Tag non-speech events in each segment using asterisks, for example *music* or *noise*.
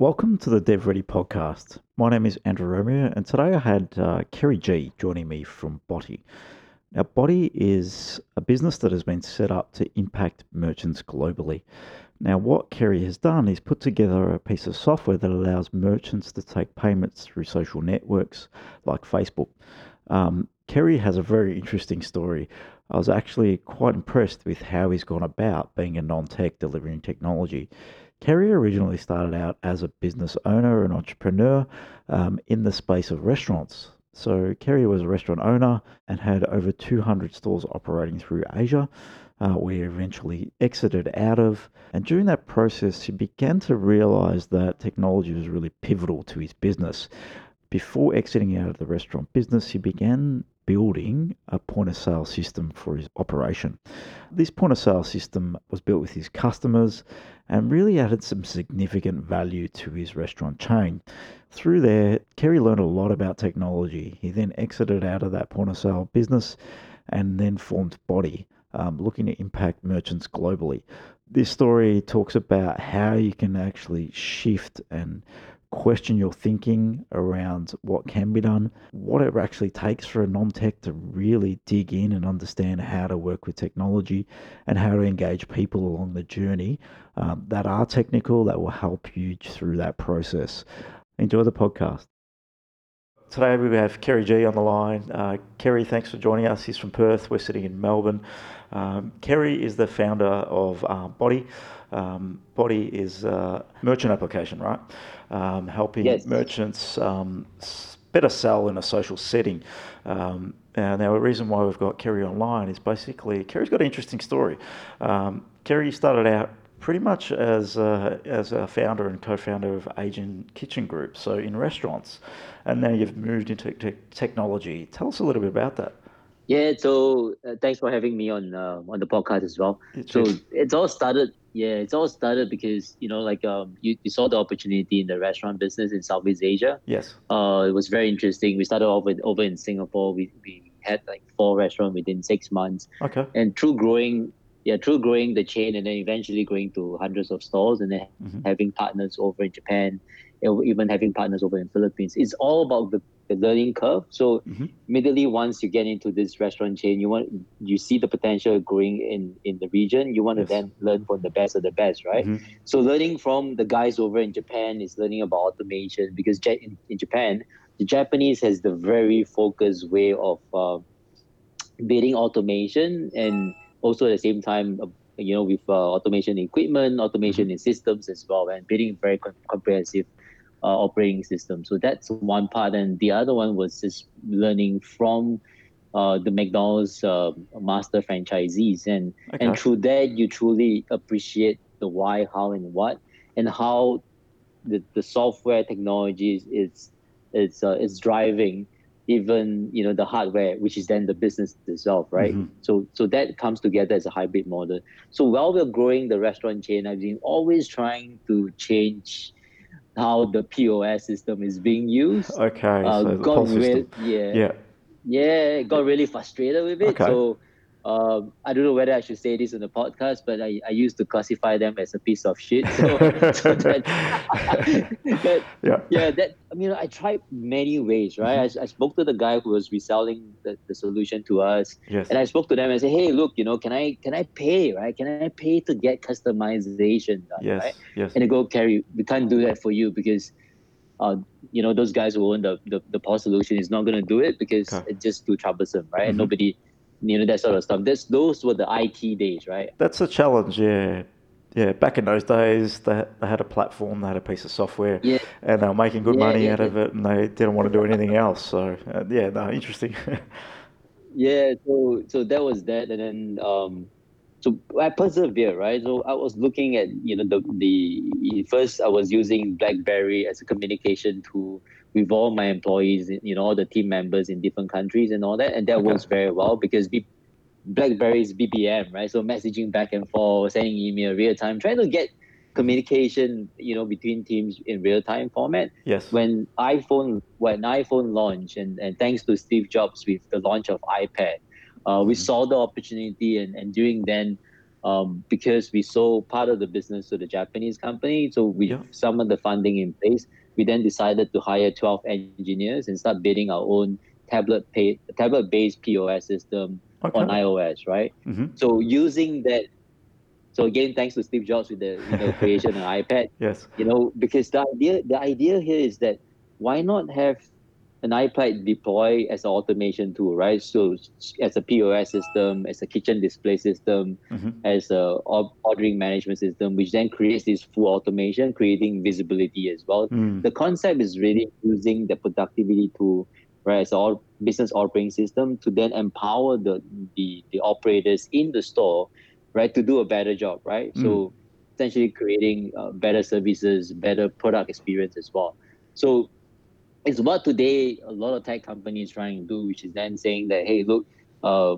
Welcome to the Dev Ready podcast. My name is Andrew Romeo, and today I had uh, Kerry G joining me from Boti. Now, Boti is a business that has been set up to impact merchants globally. Now, what Kerry has done is put together a piece of software that allows merchants to take payments through social networks like Facebook. Um, Kerry has a very interesting story. I was actually quite impressed with how he's gone about being a non tech delivering technology. Kerry originally started out as a business owner and entrepreneur um, in the space of restaurants. So, Kerry was a restaurant owner and had over 200 stores operating through Asia, uh, where he eventually exited out of. And during that process, he began to realize that technology was really pivotal to his business. Before exiting out of the restaurant business, he began building a point of sale system for his operation. This point of sale system was built with his customers and really added some significant value to his restaurant chain. Through there, Kerry learned a lot about technology. He then exited out of that point of sale business and then formed Boti, um, looking to impact merchants globally. This story talks about how you can actually shift and question your thinking around what can be done, what it actually takes for a non tech to really dig in and understand how to work with technology and how to engage people along the journey um, that are technical that will help you through that process. Enjoy the podcast. Today we have Kerry G on the line. Uh, Kerry, thanks for joining us. He's from Perth. We're sitting in Melbourne. Um, Kerry is the founder of uh, Boti. Um, Boti is a merchant application, right? Um, helping yes. merchants um, better sell in a social setting. Um, now, the reason why we've got Kerry online is basically Kerry's got an interesting story. Um, Kerry started out pretty much as a, as a founder and co-founder of Asian Kitchen Group, so in restaurants, and now you've moved into te- technology. Tell us a little bit about that. Yeah, so uh, thanks for having me on uh, on the podcast as well. so it's all started. Yeah, it's all started because you know, like um, you, you saw the opportunity in the restaurant business in Southeast Asia. Yes. Uh, it was very interesting. We started off with over in Singapore. We we had like four restaurants within six months. Okay. And through growing, yeah, through growing the chain and then eventually growing to hundreds of stores and then mm-hmm. having partners over in Japan, even having partners over in Philippines. It's all about the the learning curve. So mm-hmm. immediately once you get into this restaurant chain, you want you see the potential growing in in the region. You want yes. to then learn from the best of the best, right? Mm-hmm. So learning from the guys over in Japan is learning about automation because in, in Japan, the Japanese has the very focused way of uh, building automation and also at the same time. Uh, you know, with uh, automation equipment, automation mm-hmm. in systems as well, and building very comprehensive operating system. So that's one part, and the other one was just learning from uh, the McDonald's uh, master franchisees, and okay. and through that you truly appreciate the why, how, and what, and how the, the software technologies is is uh, is driving even you know the hardware which is then the business itself right mm-hmm. so so that comes together as a hybrid model so while we're growing the restaurant chain i've been always trying to change how the POS system is being used. Okay. Uh, so got re- yeah. Yeah. Yeah, got really frustrated with it. Okay. So um, I don't know whether I should say this in the podcast, but I, I used to classify them as a piece of shit. So, *laughs* so that, but yeah, yeah, that I mean, I tried many ways, right? Mm-hmm. I, I spoke to the guy who was reselling the, the solution to us, yes. and I spoke to them and said, "Hey, look, you know, can I can I pay, right? Can I pay to get customization done, yes. right?" Yes. And they go, "Kerry, we can't do that for you because." Uh, you know those guys who own the, the, the POS solution is not going to do it because okay. it's just too troublesome right mm-hmm. and nobody you know that sort of stuff. That's those were the IT days, right? That's a challenge, yeah. Yeah, back in those days, they, they had a platform, they had a piece of software, yeah. and they were making good yeah, money yeah, out of it, and they didn't want to do anything else. So, uh, yeah, no, interesting. *laughs* yeah, so so that was that, and then um, so I persevered, right? So I was looking at you know the the first I was using BlackBerry as a communication tool with all my employees, you know, all the team members in different countries and all that, and that okay. works very well because B- BlackBerry is BBM, right? So messaging back and forth, sending email real time, trying to get communication, you know, between teams in real time format. Yes. When iPhone when iPhone launched, and, and thanks to Steve Jobs with the launch of iPad, uh, we mm-hmm. saw the opportunity, and, and during then, um, because we sold part of the business to the Japanese company. So we yeah. some of the funding in place. We then decided to hire 12 engineers and start building our own tablet pay, tablet based POS system okay. on iOS, right? Mm-hmm. So using that so again, thanks to Steve Jobs with the you know, creation of iPad. *laughs* Yes. You know, because the idea the idea here is that why not have an iPad deploy as an automation tool, right? So as a POS system, as a kitchen display system, mm-hmm. as a ordering management system, which then creates this full automation, creating visibility as well. Mm. The concept is really using the productivity tool, right, as all business operating system to then empower the, the, the operators in the store right, to do a better job, right? Mm. So essentially creating uh, better services, better product experience as well. So it's what today a lot of tech companies trying to do, which is then saying that, hey, look, uh,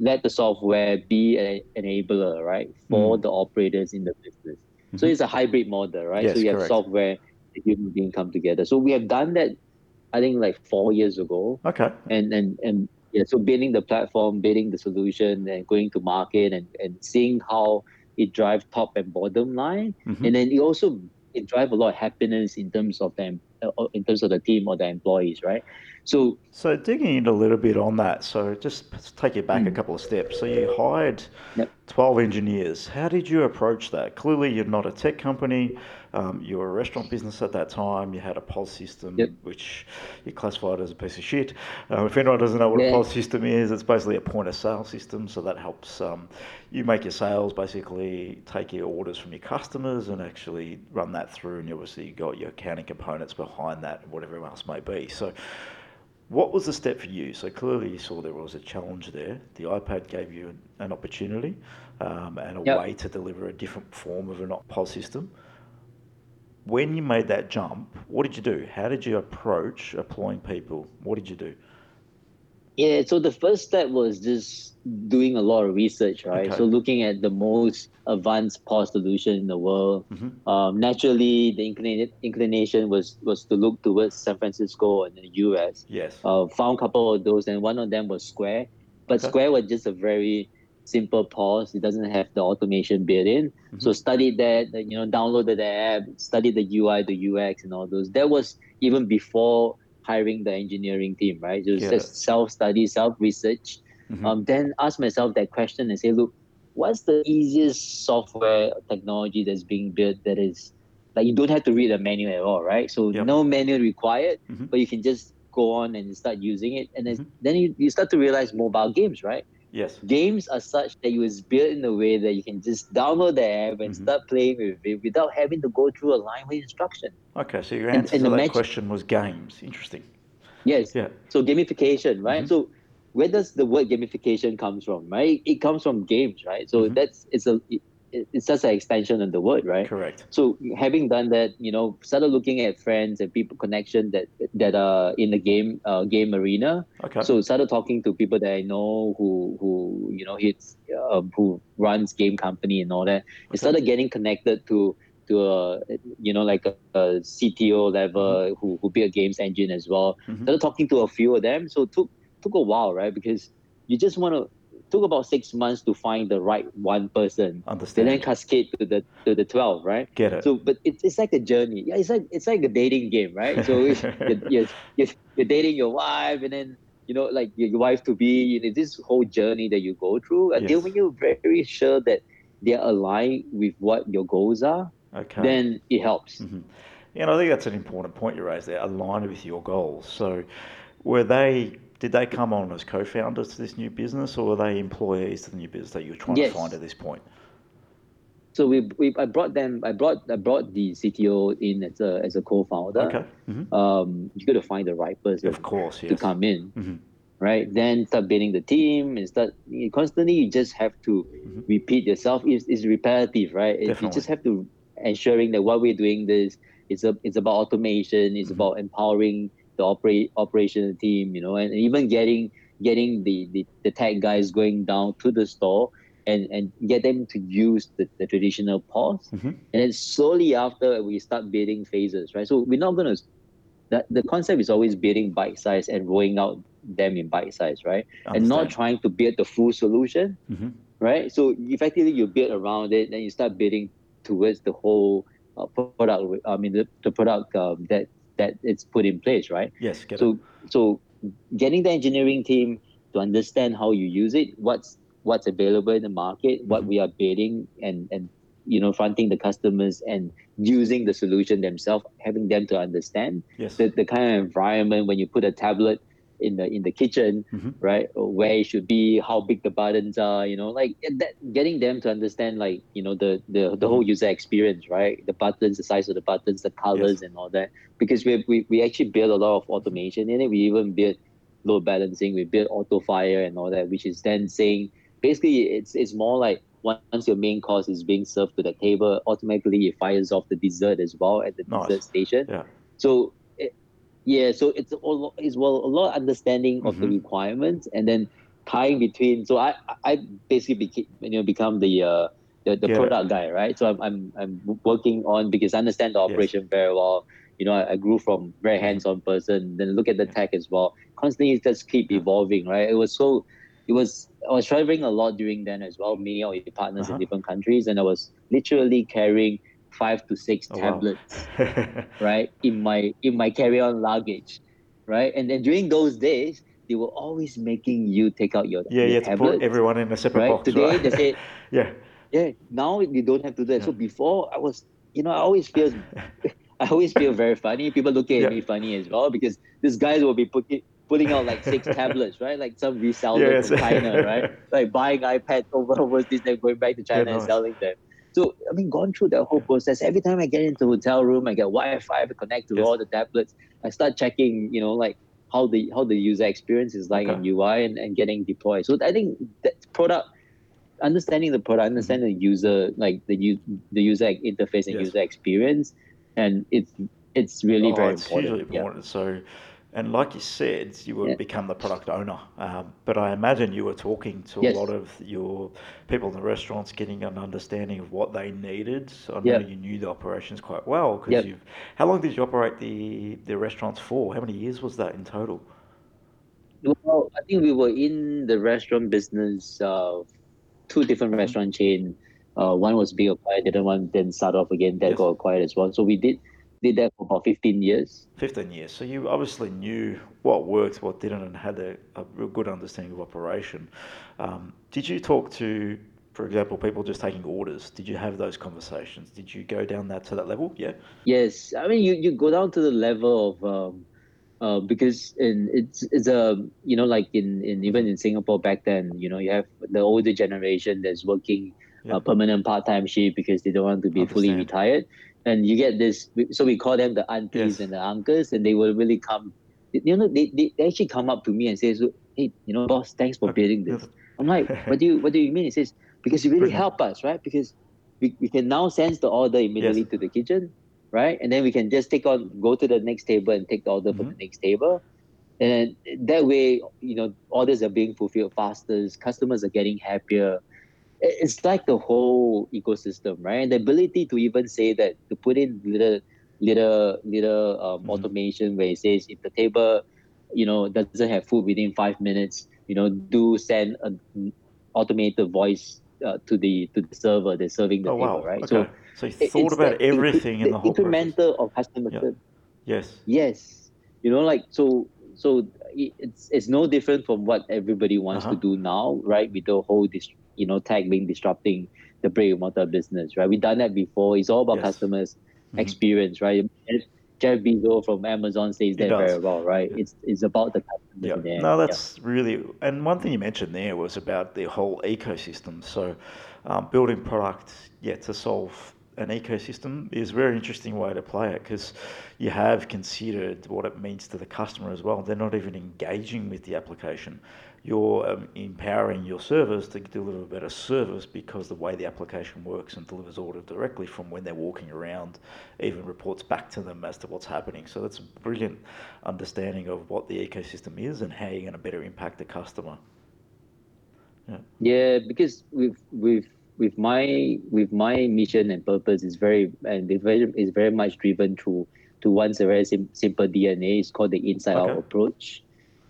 let the software be an enabler, right, for mm. the operators in the business. Mm-hmm. So it's a hybrid model, right? Yes, so you correct. have software and human being come together. So we have done that, I think, like four years ago. Okay. And and and yeah, so building the platform, building the solution, and going to market and, and seeing how it drives top and bottom line, mm-hmm. and then it also it drive a lot of happiness in terms of them uh, in terms of the team or the employees, right? So, so digging in a little bit on that. So, just take it back mm. a couple of steps. So, you hired yep. twelve engineers. How did you approach that? Clearly, you're not a tech company. Um, you were a restaurant business at that time. You had a POS system, yep. which you classified as a piece of shit. Um, if anyone doesn't know what yeah. a POS system is, it's basically a point of sale system. So that helps um, you make your sales, basically take your orders from your customers, and actually run that through. And you obviously, got your accounting components behind that, whatever else may be. So what was the step for you? So clearly you saw there was a challenge there. The iPad gave you an, an opportunity um, and a yep. way to deliver a different form of an POS system. When you made that jump, what did you do? How did you approach employing people? What did you do? Yeah, so the first step was just doing a lot of research, right? Okay. So looking at the most advanced POS solution in the world. Mm-hmm. Um, naturally, the inclination was was to look towards San Francisco and the US. Yes. Uh, found a couple of those, and one of them was Square. But okay. Square was just a very simple POS. It doesn't have the automation built in. Mm-hmm. So study that, you know, downloaded the app, studied the UI, the UX, and all those. That was even before hiring the engineering team, right? So yeah. just self study, self research. Mm-hmm. Um, then ask myself that question and say, look, what's the easiest software technology that's being built that is like you don't have to read a manual at all, right? So yep. no manual required, mm-hmm. but you can just go on and start using it, and then mm-hmm. then you, you start to realize mobile games, right? Yes. Games are such that it was built in a way that you can just download the app and mm-hmm. start playing with it without having to go through a line with instruction. Okay, so your answer and, and to that match- question was games. Interesting. Yes. Yeah. So gamification, right? Mm-hmm. So where does the word gamification comes from, right? It comes from games, right? So mm-hmm. that's it's a it's just an extension of the word, right? Correct. So having done that, you know, started looking at friends and people connection that that are in the game uh, game arena. Okay. So started talking to people that I know who who you know hits uh, who runs game company and all that. Okay. It started getting connected to to a you know like a, a CTO level mm-hmm. who who built games engine as well. Mm-hmm. Started talking to a few of them. So it took took a while, right? Because you just want to took about six months to find the right one person. Understand. And then cascade to the to the twelve, right? Get it. So, but it's, it's like a journey. Yeah, it's like it's like a dating game, right? So *laughs* you're, you're, you're, dating your wife, and then you know, like your wife to be. You know, this whole journey that you go through until yes. when you're very sure that they're aligned with what your goals are. Okay. Then it helps. Mm-hmm. Yeah, and I think that's an important point you raised there. Aligned with your goals. So, were they did they come on as co-founders to this new business, or were they employees to the new business that you were trying yes. to find at this point? So we, we I brought them I brought I brought the CTO in as a as a co-founder. Okay. Mm-hmm. Um, you got to find the right person. Of course, yes. To come in. Mm-hmm. Right, then start building the team and start you constantly. You just have to mm-hmm. repeat yourself. It's, it's repetitive, right? Definitely. You just have to ensuring that what we're doing this is a, it's about automation. It's mm-hmm. about empowering the operate operational team, you know, and even getting getting the, the, the tech guys going down to the store and, and get them to use the, the traditional POS. Mm-hmm. And then slowly after we start building phases, right? So we're not gonna that the concept is always building bite size and rolling out them in bite size, right? And not trying to build the full solution. Mm-hmm. right? So effectively, you build around it, then you start building towards the whole uh, product. I mean, the, the product um, that that it's put in place, right? Yes. so it. so getting the engineering team to understand how you use it, what's what's available in the market, what mm-hmm. we are bidding, and and you know fronting the customers and using the solution themselves, having them to understand yes. the, the kind of environment when you put a tablet in the in the kitchen, mm-hmm. right? Where it should be, how big the buttons are, you know, like that, getting them to understand, like you know, the the the whole mm-hmm. user experience, right? The buttons, the size of the buttons, the colors, yes. and all that. Because we, we we actually build a lot of automation in it. We even build load balancing, we build auto fire and all that, which is then saying basically it's it's more like once your main course is being served to the table, automatically it fires off the dessert as well at the nice. dessert station. Yeah. So yeah, so it's all it's well a lot of understanding of mm-hmm. the requirements and then tying between. So I I basically became you know become the uh, the, the yeah. product guy, right? So I'm, I'm I'm working on because I understand the operation yes. very well. You know, I, I, grew from very mm-hmm. hands-on person. Then look at the tech as well. Constantly just keep evolving, right? It was so, it was I was traveling a lot during then as well, meeting all your partners uh-huh. in different countries, and I was literally carrying five to six oh, tablets, wow. *laughs* right, in my in my carry-on luggage, right? And then during those days, they were always making you take out your tablets. yeah, your yeah, to put everyone in a separate right? box. Today right? they said *laughs* yeah, yeah. Now you don't have to do that. Yeah. So before I was, you know, I always feel. *laughs* I always feel very funny. People look at yeah. me funny as well because these guys will be putting putting out like six tablets, right? Like some reseller yes. from China, right? Like buying iPads over overseas and going back to China yeah, and selling them. So I mean, gone through that whole process. Every time I get into a hotel room, I get Wi-Fi, I connect to yes. all the tablets. I start checking, you know, like how the how the user experience is like okay. in UI and, and getting deployed. So I think that product understanding the product, understanding mm-hmm. the user, like the the user interface and yes. user experience, and it's it's really oh, very it's important. Hugely important. Yeah. So and like you said, you would yeah. become the product owner. Um, but I imagine you were talking to yes. a lot of your people in the restaurants, getting an understanding of what they needed. So I know you knew the operations quite well because you've. How long did you operate the the restaurants for? How many years was that in total? Well, I think we were in the restaurant business, uh, two different mm-hmm. restaurant chain. Uh, one was being acquired, the other one then started off again, that yes. got acquired as well. So we did did that for about 15 years. 15 years. So you obviously knew what worked, what didn't, and had a, a real good understanding of operation. Um, did you talk to, for example, people just taking orders? Did you have those conversations? Did you go down that to that level? Yeah. Yes. I mean, you, you go down to the level of, um, uh, because in it's it's a you know like in, in even in Singapore back then you know you have the older generation that's working yeah. permanent part time shift because they don't want to be fully retired and you get this so we call them the aunties yes. and the uncles and they will really come you know they, they actually come up to me and say so, hey you know boss thanks for building this. I'm like *laughs* what do you what do you mean? He says because you really help us right? Because we, we can now send the order immediately yes. to the kitchen right? And then we can just take on go to the next table and take the order mm-hmm. for the next table. And that way you know orders are being fulfilled faster customers are getting happier it's like the whole ecosystem, right? the ability to even say that to put in little little little um, mm-hmm. automation where it says if the table, you know, doesn't have food within five minutes, you know, do send an automated voice uh, to the to the server that's serving the oh, table, wow. right? Okay. So, so you thought about everything in the, the whole incremental process. of customer yeah. Yes. Yes. You know, like so so it's it's no different from what everybody wants uh-huh. to do now, right? With the whole dis- you know tech being disrupting the brick and mortar business, right? We've done that before. It's all about yes. customers' mm-hmm. experience, right? Jeff Bezos from Amazon says that very well, right? It's it's about the customer. Yeah. No, that's yeah. really and one thing you mentioned there was about the whole ecosystem. So, um, building product, yeah, to solve an ecosystem is a very interesting way to play it because you have considered what it means to the customer as well. They're not even engaging with the application. You're um, empowering your servers to deliver a better service because the way the application works and delivers order directly from when they're walking around, even reports back to them as to what's happening. So that's a brilliant understanding of what the ecosystem is and how you're going to better impact the customer. Yeah, yeah because we've we've with my with my mission and purpose is very and very is very much driven through to one's a very sim, simple DNA. It's called the inside okay. out approach,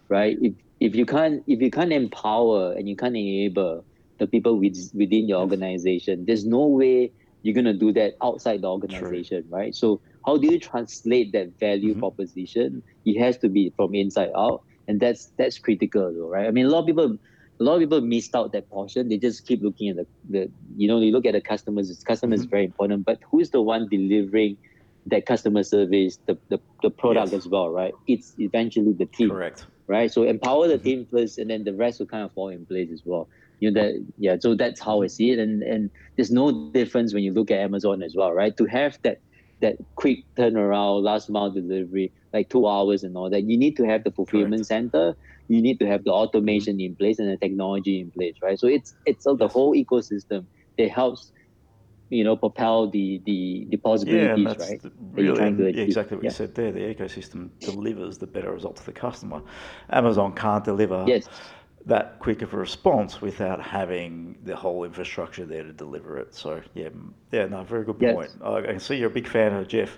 right? If if you can't if you can't empower and you can't enable the people within your organization. There's no way you're going to do that outside the organization, True. right? So how do you translate that value mm-hmm. proposition? It has to be from inside out, and that's that's critical, though, right? I mean, a lot of people. A lot of people missed out that portion. They just keep looking at the, the you know, you look at the customers. The customer mm-hmm. is very important, but who is the one delivering that customer service, the, the, the product yes. as well, right? It's eventually the team. Correct. Right. So empower the mm-hmm. team first and then the rest will kind of fall in place as well. You know that yeah so that's how i see it. And and there's no difference when you look at amazon as well right? To have that that quick turnaround last mile delivery like two hours and all that you need to have the fulfillment Correct. center. You need to have the automation in place and the technology in place right? So it's it's the whole ecosystem that helps you know propel the the, the possibilities yeah, right the, really, yeah, exactly what yeah. you said there the ecosystem delivers the better result to the customer amazon can't deliver yes that quick of a response without having the whole infrastructure there to deliver it. So yeah, yeah, no, very good point. Yes. I can see you're a big fan of Jeff.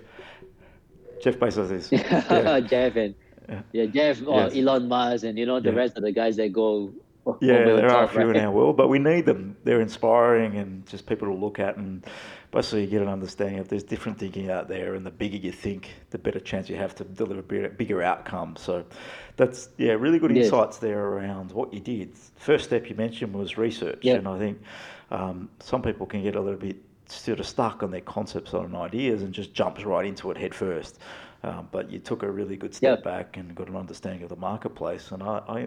Jeff Bezos is. *laughs* Yeah. Jeff and yeah, yeah Jeff or yes. Elon Musk and you know the yeah. rest of the guys that go. *laughs* Yeah, there are a few right? in our world, but we need them. They're inspiring and just people to look at and basically you get an understanding of there's different thinking out there, and the bigger you think, the better chance you have to deliver bigger, bigger outcomes. So that's yeah, really good yes. insights there around what you did. First step you mentioned was research, yep. and I think um, some people can get a little bit sort of stuck on their concepts and ideas and just jumps right into it head first. Um, but you took a really good step back and got an understanding of the marketplace. And I, I,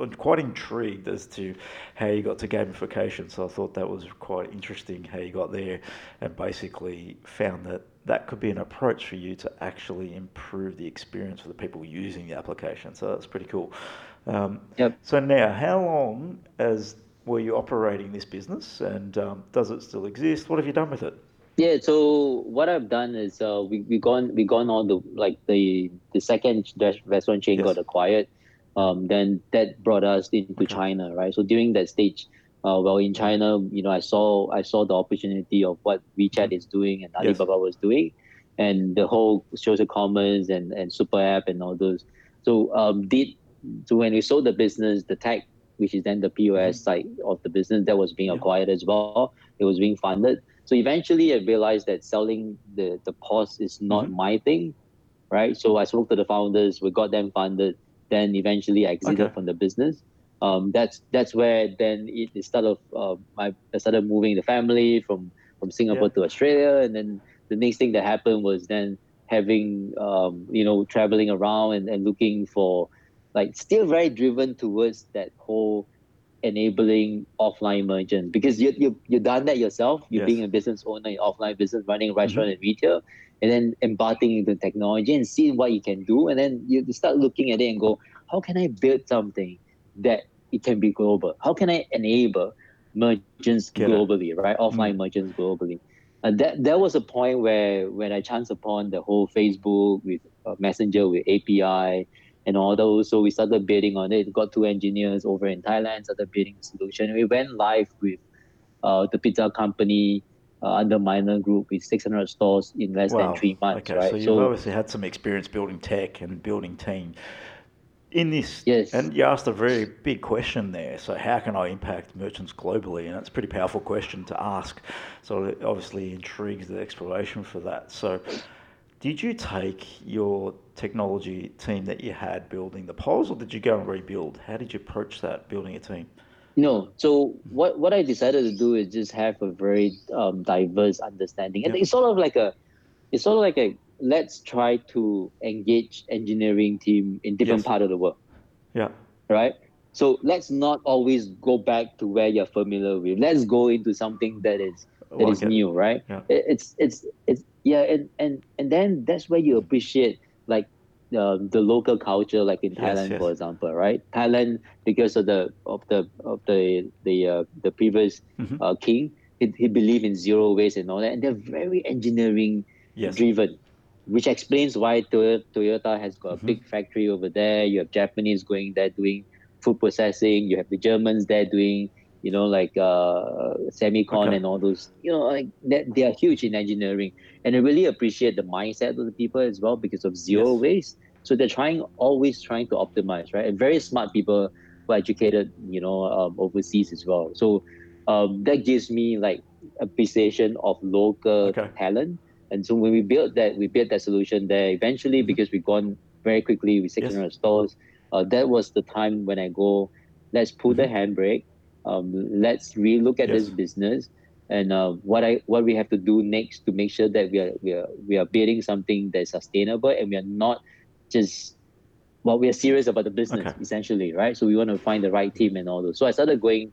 am quite intrigued as to how you got to gamification. So I thought that was quite interesting how you got there and basically found that that could be an approach for you to actually improve the experience for the people using the application. So that's pretty cool. Um, yep. So now, how long as were you operating this business, and um, does it still exist? What have you done with it? Yeah, so what I've done is uh, we we gone we gone on the like the the second restaurant chain yes. got acquired, um, then that brought us into. China, right? So during that stage, uh, well in China, you know, I saw I saw the opportunity of what WeChat is doing and Alibaba yes. was doing, and the whole social commerce and and super app and all those. So um, did so when we sold the business, the tech, which is then the POS mm-hmm. side of the business, that was being yeah. acquired as well. It was being funded. So eventually I realized that selling the, the POS is not mm-hmm. my thing, right? So I spoke to the founders, we got them funded, then eventually I exited okay. from the business. Um, that's that's where then it, it started. Uh, I, I started moving the family from from Singapore yeah. to Australia, and then the next thing that happened was then having um, you know traveling around and, and looking for like still very driven towards that whole enabling offline merchants because you you you've done that yourself. You're yes. being a business owner, in offline business, running a restaurant mm-hmm. and retail, and then embarking into technology and seeing what you can do, and then you start looking at it and go, how can I build something that it can be global? How can I enable merchants Get globally, it. right? Offline mm-hmm. merchants globally. And that that was a point where when I chanced upon the whole Facebook with uh, Messenger with API and all those. So we started bidding on it. Got two engineers over in Thailand, started bidding the solution. We went live with uh, the pizza company uh, under Minor Group with 600 stores in less wow. than three months. Okay, right? so you've so, obviously had some experience building tech and building team. In this, yes. and you asked a very big question there. So, how can I impact merchants globally? And it's a pretty powerful question to ask. So, it obviously intrigues the exploration for that. So, did you take your technology team that you had building the poles or did you go and rebuild? How did you approach that building a team? No. So what what I decided to do is just have a very um, diverse understanding, and yeah. it's sort of like a, it's sort of like a let's try to engage engineering team in different yes. part of the world. Yeah. Right. So let's not always go back to where you're familiar with. Let's go into something that is that is new, right? Yeah. It's it's it's yeah and and and then that's where you appreciate like uh, the local culture like in thailand yes, yes. for example right thailand because of the of the of the the uh, the previous mm-hmm. uh, king he, he believed in zero waste and all that and they're very engineering yes. driven which explains why Toyota, has got mm-hmm. a big factory over there you have japanese going there doing food processing you have the germans there doing you know, like uh, semicon okay. and all those, you know, like that, they are huge in engineering. And I really appreciate the mindset of the people as well because of zero yes. waste. So they're trying, always trying to optimize, right? And very smart people who are educated, you know, um, overseas as well. So um, that gives me like appreciation of local Okay. talent. And so when we built that, we built that solution there. Eventually, Mm-hmm. because we've gone very quickly with 600 stores, uh, that was the time when I go, let's pull the handbrake. Um, let's relook at this Mm-hmm. Business and uh, what I what we have to do next to make sure that we are we are we are building something that's sustainable and we are not just well we are serious about the business Okay. essentially right so we want to find the right team and all those so I started going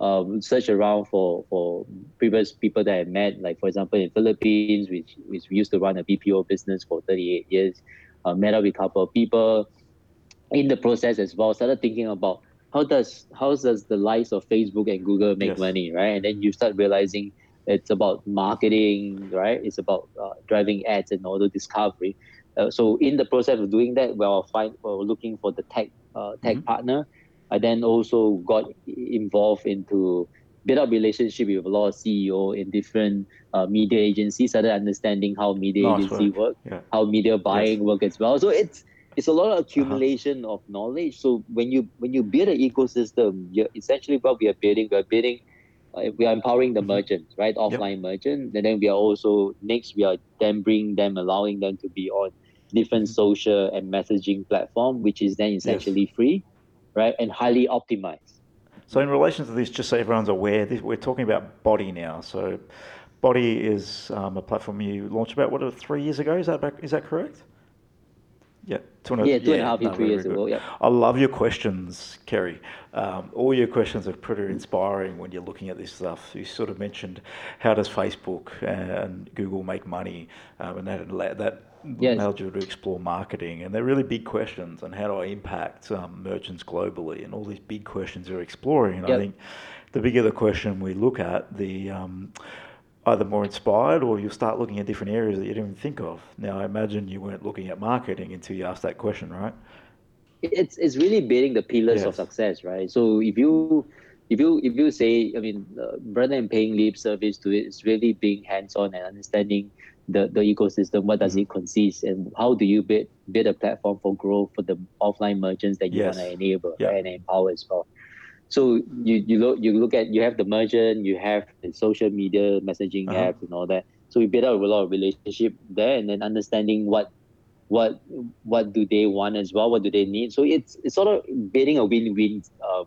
um, search around for for previous people that I met like for example in Philippines which which we used to run a BPO business for 38 years uh, met up with a couple of people in the process as well started thinking about how does how does the likes of Facebook and Google make Yes. money, right? And then you start realizing it's about marketing, right? It's about uh, driving ads and the discovery. Uh, so in the process of doing that, we're find we're looking for the tech uh, tech Mhm. partner. I then also got involved into build up relationship with a lot of CEO in different uh, media agencies, started understanding how media agency work. work, Yeah. how media buying work as well. So it's it's a lot Uh-huh. of accumulation of knowledge. So when you when you build an ecosystem, you're essentially what we are building. We are building, uh, we are empowering the Mhm. merchants, right? Offline merchants, and then we are also next we are then bringing them, allowing them to be on different Mhm. social and messaging platform, which is then essentially free, right, and highly optimized. So in relation to this, just so everyone's aware, this, we're talking about Boti now. So Boti is um, a platform you launched about what three years ago. Is that back, is that correct? Yeah, two and a, Yeah, two and a half no, three years ago. Yeah. I love your questions, Kerry. Um, all your questions are pretty inspiring when you're looking at this stuff. You sort of mentioned how does Facebook and Google make money, um, and that that Yes. allowed you to explore marketing, and they're really big questions. And how do I impact um, merchants globally? And all these big questions you're exploring. And I think the bigger the question we look at, the um, either more inspired or you'll start looking at different areas that you didn't even think of. Now, I imagine you weren't looking at marketing until you asked that question, right? it's it's really building the pillars of success, right? So if you if you if you say, I mean, uh, rather than paying lip service to it, it's really being hands on and understanding the the ecosystem. What does Mhm. it consist, and how do you build build a platform for growth for the offline merchants that you Yes. want to enable right, and empower as well. So you you look you look at you have the merchant, you have the social media messaging Uh-huh. apps and all that. So we build up a lot of relationship there, and then understanding what what what do they want as well what do they need so it's it's sort of building a win-win uh,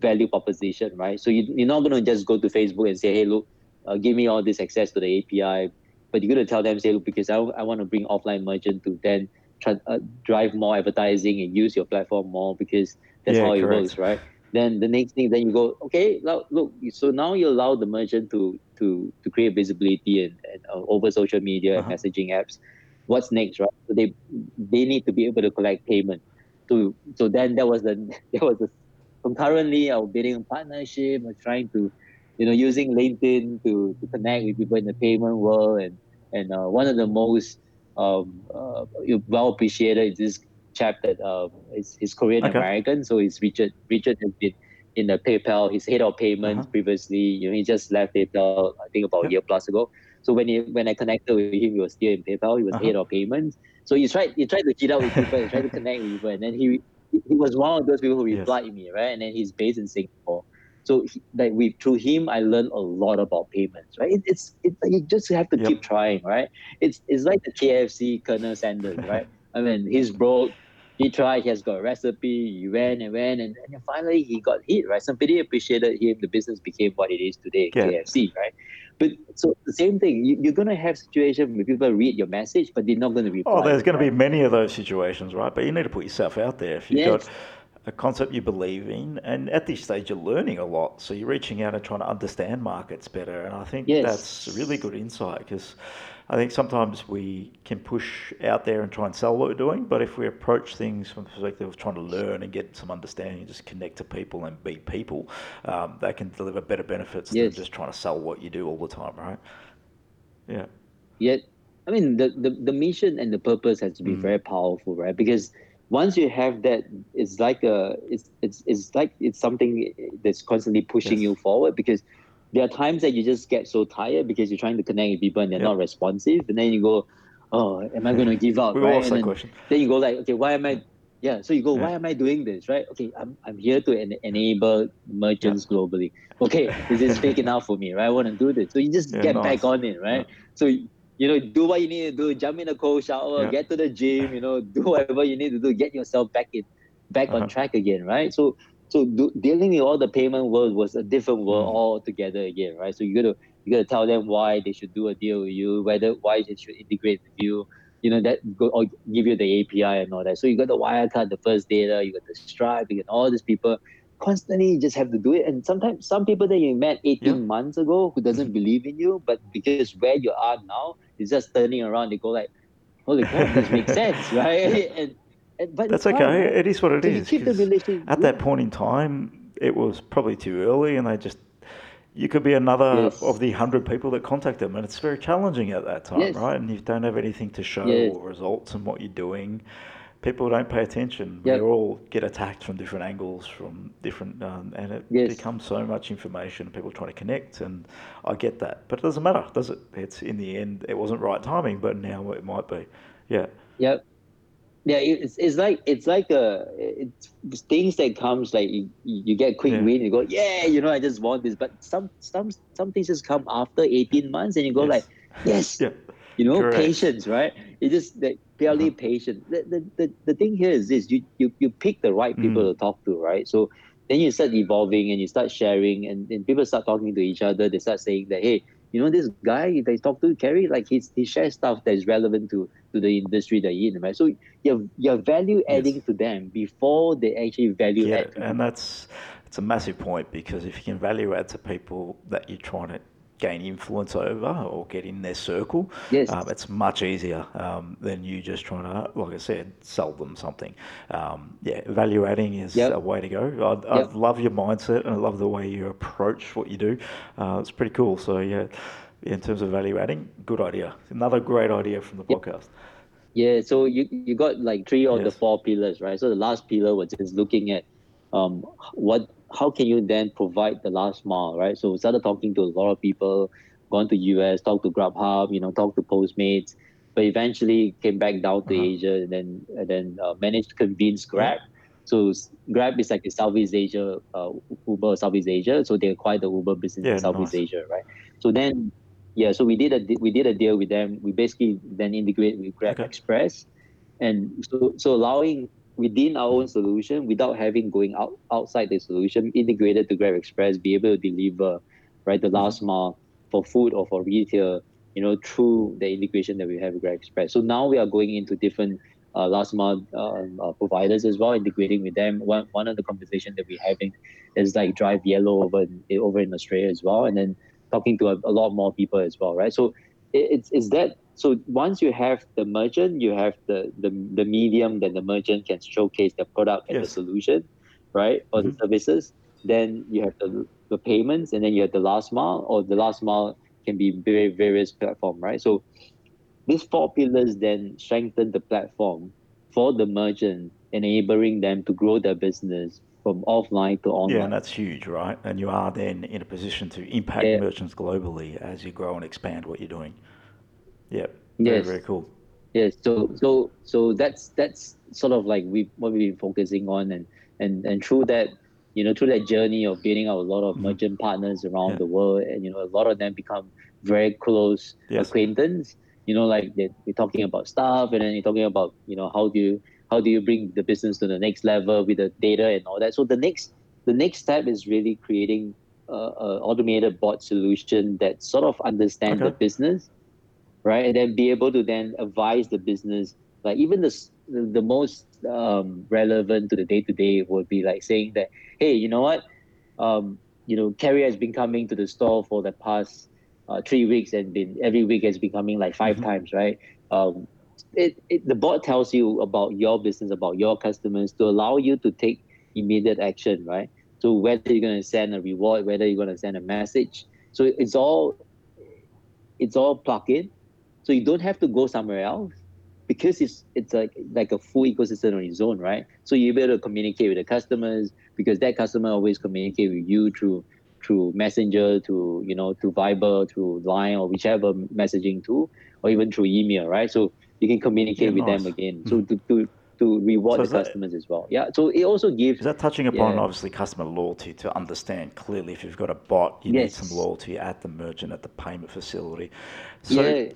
value proposition right so you, you're not going to just go to facebook and say hey look uh, give me all this access to the api but you're going to tell them say look because i, I want to bring offline merchant to then try, uh, drive more advertising and use your platform more because that's Yeah, how it correct. works right then the next thing then you go okay now look so now you allow the merchant to to to create visibility and, and uh, over social media Uh-huh. and messaging apps. What's next right? So they they need to be able to collect payment to so then that was the *laughs* that was the concurrently building a partnership or trying to you know using LinkedIn to, to connect with people in the payment world. And and uh, one of the most um, uh, well appreciated is this chap that uh, is he's Korean Okay. American so he's Richard Richard has been in the PayPal he's head of payments Uh-huh. previously you know he just left PayPal I think about Yep. a year plus ago so when he when I connected with him he was still in PayPal he was Uh-huh. head of payments so he tried he tried to cheat out with people he tried to connect with people and then he he was one of those people who Yes. replied me right and then he's based in Singapore so he, like we through him I learned a lot about payments right it, it's it's like you just have to Yep. keep trying right it's it's like the KFC Colonel Sanders right *laughs* I mean he's broke he tried he has got a recipe he went and went and, and finally he got hit right somebody appreciated him the business became what it is today Yeah. KFC right but so the same thing you, you're going to have situation where people read your message but they're not going to reply Oh, there's going to be many of those situations, right? But you need to put yourself out there. If you've Yes. got a concept you believe in, and at this stage you're learning a lot, so you're reaching out and trying to understand markets better. And I think Yes. that's really good insight because I think sometimes we can push out there and try and sell what we're doing, but if we approach things from the perspective of trying to learn and get some understanding, just connect to people and be people, um, that can deliver better benefits Yes. than just trying to sell what you do all the time, right? Yeah. Yeah. i mean the, the the mission and the purpose has to be Mm. very powerful right because once you have that it's like a it's it's, it's like it's something that's constantly pushing Yes. you forward because there are times that you just get so tired because you're trying to connect with people and they're Yep. not responsive and then you go oh am i going to give up *laughs* We all right ask that then, question. then you go like okay why am i Yeah. So you go, yeah. why am I doing this? Right? Okay, I'm, I'm here to en- enable merchants yeah. globally. Okay, this is big *laughs* enough for me, right? I want to do this. So you just yeah, get nice. back on it, right? So you know, do what you need to do, jump in a cold shower, get to the gym, you know, do whatever you need to do, get yourself back in back uh-huh. on track again, right? So so do, dealing with all the payment world was a different world mm. altogether again, right? So you gotta you gotta tell them why they should do a deal with you, whether why they should integrate with you, you know that go or give you the API and all that. So you got the Wirecard, the First Data, you got the Stripe, you got all these people. Constantly, you just have to do it. And sometimes some people that you met 18 yeah. months ago who doesn't mm-hmm. believe in you, but because where you are now is just turning around, they go like, "Holy crap, this makes *laughs* sense, right?" *laughs* And, and but that's okay. It is what it is. keep the relationship. At that point in time, it was probably too early, and they just you could be another yes. of the hundred people that contact them, and it's very challenging at that time, yes. right? And you don't have anything to show yes. or results and what you're doing. People don't pay attention. Yep. We all get attacked from different angles, from different, um, and it becomes so much information. People trying to connect, and I get that, but it doesn't matter, does it? It's in the end, it wasn't right timing, but now it might be. Yeah. Yep yeah it's, it's like it's like a it's things that comes like you, you get quick yeah. win you go yeah you know i just want this but some some some things just come after 18 months and you go yes. like yes yeah. you know Correct. patience right it's just like barely uh-huh. patient the, the, the, the thing here is this you, you you pick the right people mm. to talk to right so then you start evolving and you start sharing and, and people start talking to each other they start saying that hey you know this guy they talk to Kerry like he's, he shares stuff that is relevant to to the industry they're in right so you're you're value adding yes. to them before they actually value yeah, add and that's it's a massive point because if you can value add to people that you're trying to gain influence over or get in their circle, yes. Um, it's much easier um, than you just trying to, like I said, sell them something. Um, yeah, value adding is yep. a way to go. I, yep. I love your mindset and I love the way you approach what you do. Uh, it's pretty cool. So, yeah, in terms of value adding, good idea. Another great idea from the yep. podcast. Yeah, so you, you got like three of yes. the four pillars, right? So the last pillar was just looking at um, what how can you then provide the last mile, right? So we started talking to a lot of people, gone to US, talked to Grubhub, you know, talked to Postmates, but eventually came back down to uh-huh. Asia and then and then uh, managed to convince Grab. So Grab is like a Southeast Asia, uh, Uber Southeast Asia. So they acquired the Uber business yeah, in Southeast nice. Asia, right? So then, yeah, so we did a we did a deal with them. We basically then integrate with Grab okay. Express, and so so allowing within our own solution without having going out outside the solution, integrated to Grab Express, be able to deliver right the last mm-hmm. mile for food or for retail, you know, through the integration that we have with Grab Express. So now we are going into different uh, last mile uh, uh, providers as well, integrating with them. One one of the conversations that we're having is like Drive Yello over in, over in Australia as well, and then talking to a, a lot more people as well, right? So it, it's it's that so once you have the merchant, you have the the, the medium that the merchant can showcase the product and yes. the solution, right, or mm-hmm. the services. Then you have the, the payments, and then you have the last mile, or the last mile can be very various platform, right? So these four pillars then strengthen the platform for the merchant, enabling them to grow their business from offline to online. Yeah, and that's huge, right? And you are then in a position to impact yeah. merchants globally as you grow and expand what you're doing. Yeah. Very, yes. Very cool. Yes. So so so that's that's sort of like we what we've been focusing on and and and through that you know through that journey of building out a lot of mm-hmm. merchant partners around yeah. the world and you know a lot of them become very close yes. acquaintance you know like they, are talking about stuff and then you're talking about you know how do you how do you bring the business to the next level with the data and all that so the next the next step is really creating a, a automated bot solution that sort of understands okay. the business right? And then be able to then advise the business, like even the the most um, relevant to the day to day would be like saying that, hey, you know what, um, you know, Kerry has been coming to the store for the past uh, three weeks and been every week has been coming like 5 mm-hmm. times, right? Um, it, it the bot tells you about your business, about your customers to allow you to take immediate action, right? So whether you're going to send a reward, whether you're going to send a message, so it's all it's all plug in so you don't have to go somewhere else because it's it's like like a full ecosystem on its own, right? So you're able to communicate with the customers because that customer always communicate with you through through Messenger, to you know, to Viber, through Line or whichever messaging tool, or even through email, right? So you can communicate yeah, with nice. them again. So to, to to to reward so the customers that, as well. Yeah. So it also gives. Is that touching upon yeah. obviously customer loyalty to understand clearly if you've got a bot, you yes. need some loyalty at the merchant at the payment facility. So yeah.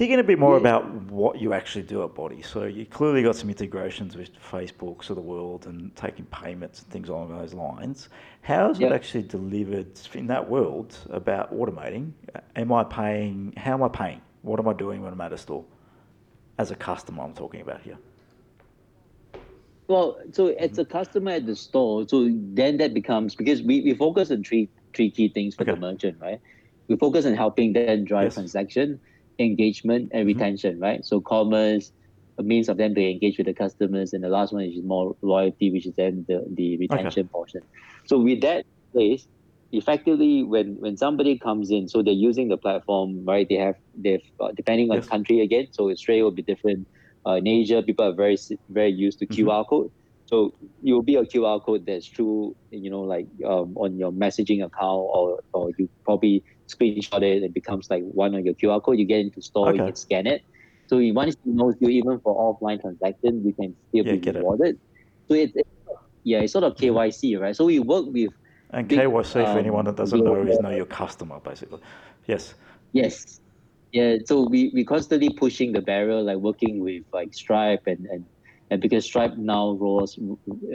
Dig in a bit more yeah. about what you actually do at Boti. So you clearly got some integrations with Facebooks of the world and taking payments and things along those lines. How is it actually delivered in that world about automating? Am I paying? How am I paying? What am I doing when I'm at a store? As a customer, I'm talking about here. Well, so as mm-hmm. a customer at the store, so then that becomes because we, we focus on three three key things for okay. the merchant, right? We focus on helping them drive yes. transaction, engagement, and mm-hmm. retention, mm-hmm. right? So commerce, a means of them to engage with the customers, and the last one is more loyalty, which is then the, the retention okay. portion. So with that place, effectively when when somebody comes in, so they're using the platform, right? They have they've uh, depending on yes. country again. So Australia will be different. Uh, in Asia, people are very very used to mm-hmm. QR code. So it will be a QR code that's true, you know, like um, on your messaging account, or or you probably screenshot it. It becomes like one of your QR code. You get into store, okay. you can scan it. So once you know you even for offline transaction, you can still yeah, be rewarded. It. So it's, it's yeah, it's sort of KYC, right? So we work with and big, KYC, um, for anyone that doesn't know, is know your customer, basically. Yes. Yes. Yeah. So we we constantly pushing the barrier, like working with like Stripe and and, and because Stripe now rolls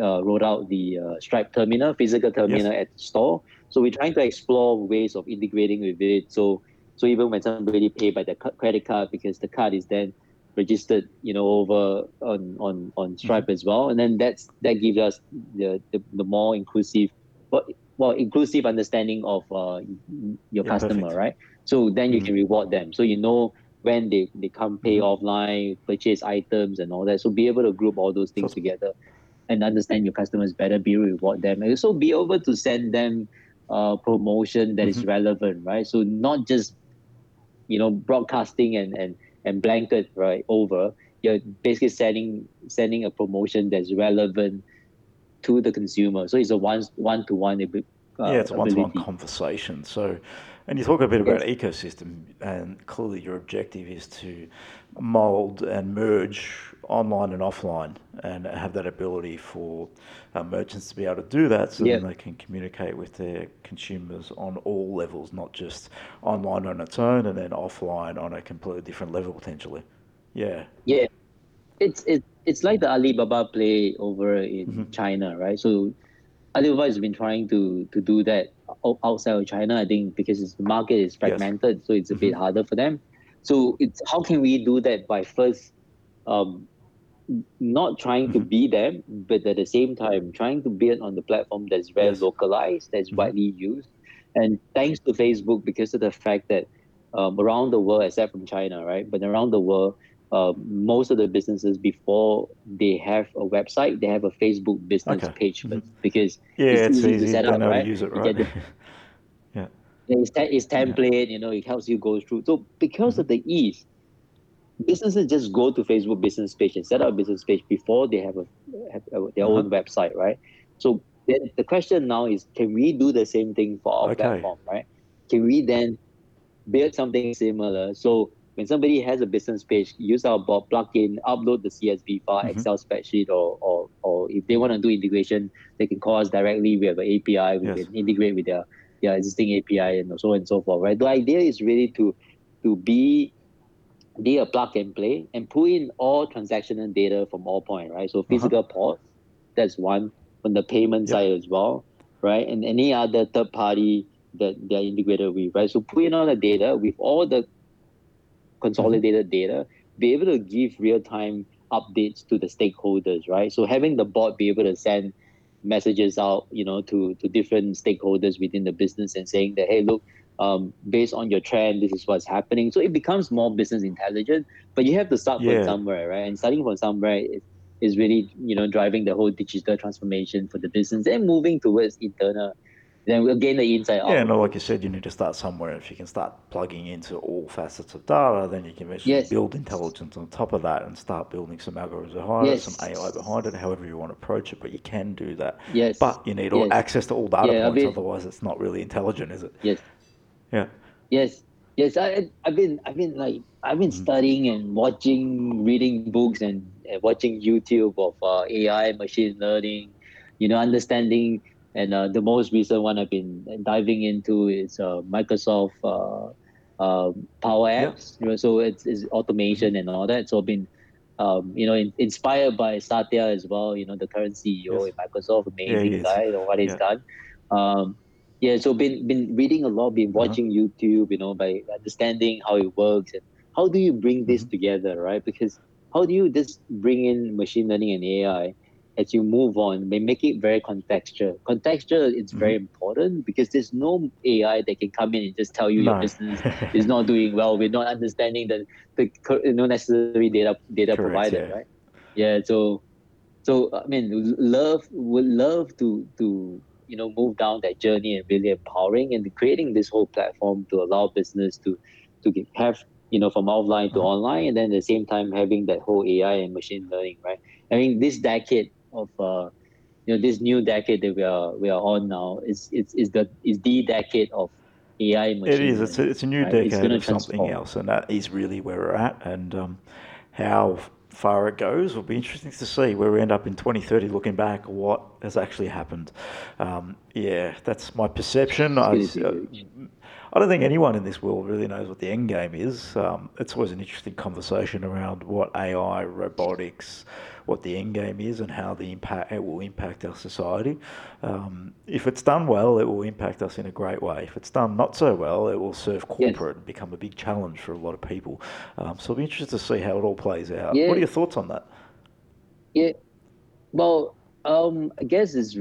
uh, rolled out the uh, Stripe terminal, physical terminal yes. at the store. So we're trying to explore ways of integrating with it. So so even when somebody pay by the credit card, because the card is then registered, you know, over on on on Stripe mm-hmm. as well, and then that's that gives us the the, the more inclusive, but well inclusive understanding of uh, your yeah, customer, perfect. right? So then you mm-hmm. can reward them. So you know when they, they come pay mm-hmm. offline, purchase items and all that. So be able to group all those things so, together and understand your customers better, be able reward them. And also be able to send them uh, promotion that mm-hmm. is relevant, right? So not just, you know, broadcasting and, and, and blanket right over. You're basically sending sending a promotion that's relevant to the consumer. So it's a one one to one. Yeah, it's a one to one conversation. So, and you talk a bit about ecosystem, and clearly your objective is to mold and merge online and offline, and have that ability for uh, merchants to be able to do that, so yep. then they can communicate with their consumers on all levels, not just online on its own, and then offline on a completely different level potentially. Yeah. Yeah, it's it it's like the Alibaba play over in mm-hmm. China, right? So Alibaba has been trying to to do that outside of China. I think because the market is fragmented, yes. so it's a mm-hmm. bit harder for them. So it's how can we do that by first, um, not trying mm-hmm. to be them, but at the same time trying to build on the platform that's very yes. localized, that's mm-hmm. widely used, and thanks to Facebook because of the fact that um, around the world, except from China, right? But around the world, uh, most of the businesses before they have a website, they have a Facebook business okay. page mm-hmm. because yeah, it's, it's easy, easy, to set up, right? use it, right? The, *laughs* yeah, it's, it's template, yeah. you know, it helps you go through. So because mm-hmm. of the ease, businesses just go to Facebook business page and set up a business page before they have a have a, their uh-huh. own website, right? So then the question now is, can we do the same thing for our okay. platform, right? Can we then build something similar? So when somebody has a business page, use our bot plugin, upload the CSV file, mm-hmm. Excel spreadsheet, or, or or if they want to do integration, they can call us directly. We have an API. We yes. can integrate with their, their existing API and so on and so forth. Right. The idea is really to to be be a plug and play and pull in all transactional data from all point. Right. So uh-huh. physical uh-huh. POS, that's one. On the payment yep. side as well, right? And any other third party that they're integrated with, right? So pull in all the data with all the consolidated data, be able to give real time updates to the stakeholders, right? So having the bot be able to send messages out, you know, to to different stakeholders within the business and saying that, hey, look, um, based on your trend, this is what's happening. So it becomes more business intelligent, but you have to start yeah. from somewhere, right? And starting from somewhere is, is really, you know, driving the whole digital transformation for the business and moving towards internal then we'll gain the insight. Yeah, no, like you said, you need to start somewhere. If you can start plugging into all facets of data, then you can eventually yes. build intelligence on top of that and start building some algorithms behind yes. it, some AI behind it, however you want to approach it. But you can do that. Yes. But you need all access to all data yeah, points, otherwise it's not really intelligent, is it? Yes. Yeah. Yes. Yes. I, I've been, I've been like, I've been mm. studying and watching, reading books and and watching YouTube of uh, AI, machine learning, you know, understanding. And uh, the most recent one I've been diving into is uh, Microsoft uh, uh, Power Apps. You know, so it's, it's automation and all that. So I've been, um, you know, in, inspired by Satya as well. You know, the current CEO yes. at Microsoft, amazing yeah, guy. You know, what he's done. Um, yeah, so been been reading a lot, been uh-huh. watching uh-huh. YouTube, you know, by understanding how it works and how do you bring this mm-hmm. together, right? Because how do you just bring in machine learning and AI as you move on, they make it very contextual. Contextual is mm-hmm. very important because there's no AI that can come in and just tell you no. your business *laughs* is not doing well. We're not understanding the the you know, necessary data data Correct, provided, yeah. right? Yeah. So so I mean, love would love to to you know move down that journey and really empowering and creating this whole platform to allow business to to have you know from offline to uh-huh. online and then at the same time having that whole AI and machine learning right I mean this decade of uh, you know this new decade that we are we are on now is it's is the is the decade of AI machine it is it's a, it's a new right? decade of something else and that is really where we're at and um, how far it goes will be interesting to see where we end up in 2030 looking back what has actually happened um, yeah that's my perception I, uh, I don't think anyone in this world really knows what the end game is um, it's always an interesting conversation around what AI robotics what the end game is and how the impact it will impact our society. Um, if it's done well, it will impact us in a great way. If it's done not so well, it will serve corporate yes. and become a big challenge for a lot of people. Um, so I'll be interested to see how it all plays out. Yeah. Your thoughts on that? Yeah, well, um, I guess it's.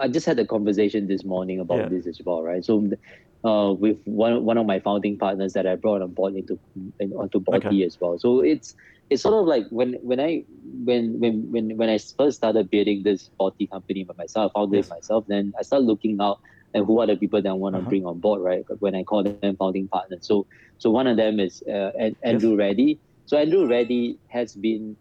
I just had a conversation this morning about yeah. this as well, right? So, uh, with one one of my founding partners that I brought on board into onto Boti okay. as well. So it's it's sort of like when when I when when when when I first started building this Boti company by myself, founded yes. it myself, then I started looking out and who are the people that I want to uh-huh. bring on board, right? When I call them founding partners. So so one of them is uh, Andrew yes. Reddy. So Andrew Reddy has been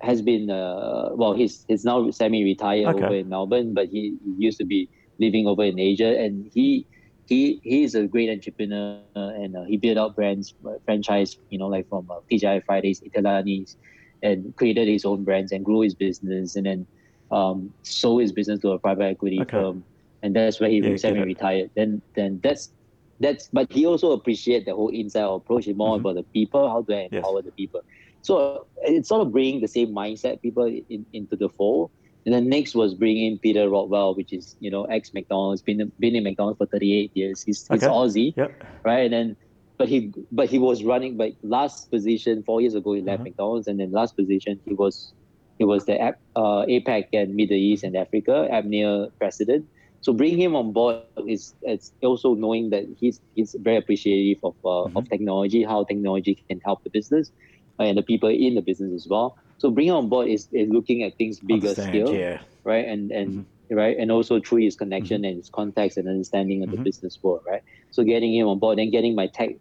has been uh, well he's he's now semi-retired okay. over in Melbourne, but he, he used to be living over in Asia, and he he he is a great entrepreneur and uh, he built out brands uh, franchise you know like from uh, TGI Fridays Italianni's and created his own brands and grew his business and then um, sold his business to a private equity okay. firm and that's where he yeah, semi retired then then that's that's but he also appreciate the whole inside approach more mm-hmm. about the people how to empower yes. the people so it's sort of bringing the same mindset people in, into the fold and then next was bringing Peter Rodwell, which is you know ex McDonald's, been been in McDonald's for 38 years. He's he's okay. Aussie, yep. right? And then but he but he was running. But last position four years ago he left uh-huh. McDonald's, and then last position he was he was the uh, APAC and Middle East and Africa APMEA president. So bring him on board is it's also knowing that he's he's very appreciative of uh, mm-hmm. of technology, how technology can help the business and the people in the business as well. So bringing on board is, is looking at things bigger Understand, scale, yeah. right? And and mm-hmm. right, and also through his connection mm-hmm. and his contacts and understanding of mm-hmm. the business world, right? So getting him on board and getting my tech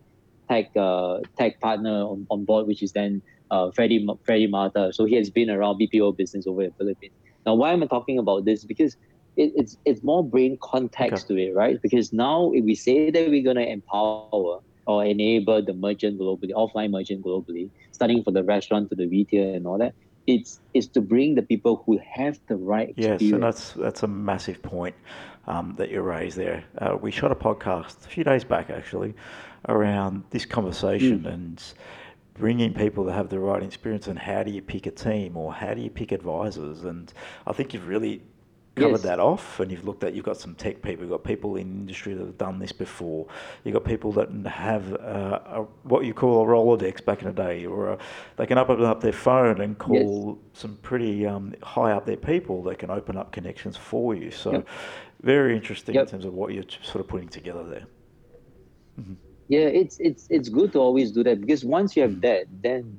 tech uh, tech partner on, on board, which is then uh, Freddie Freddie Mata. So he has been around BPO business over in the Philippines. Now, why am I talking about this? Because it, it's it's more brain context okay. to it, right? Because now if we say that we're gonna empower or enable the merchant globally, offline merchant globally, starting from the restaurant to the retail and all that. It's it's to bring the people who have the right experience. Yes, and that's that's a massive point um, that you raised there. Uh, we shot a podcast a few days back actually around this conversation mm. and bringing people that have the right experience and how do you pick a team or how do you pick advisors and I think you've really covered yes. that off and you've looked at you've got some tech people you've got people in industry that have done this before you've got people that have uh, a, what you call a rolodex back in the day or a, they can open up their phone and call yes. some pretty um, high up there people that can open up connections for you so yep. very interesting yep. in terms of what you're sort of putting together there mm-hmm. yeah it's it's it's good to always do that because once you have mm-hmm. that then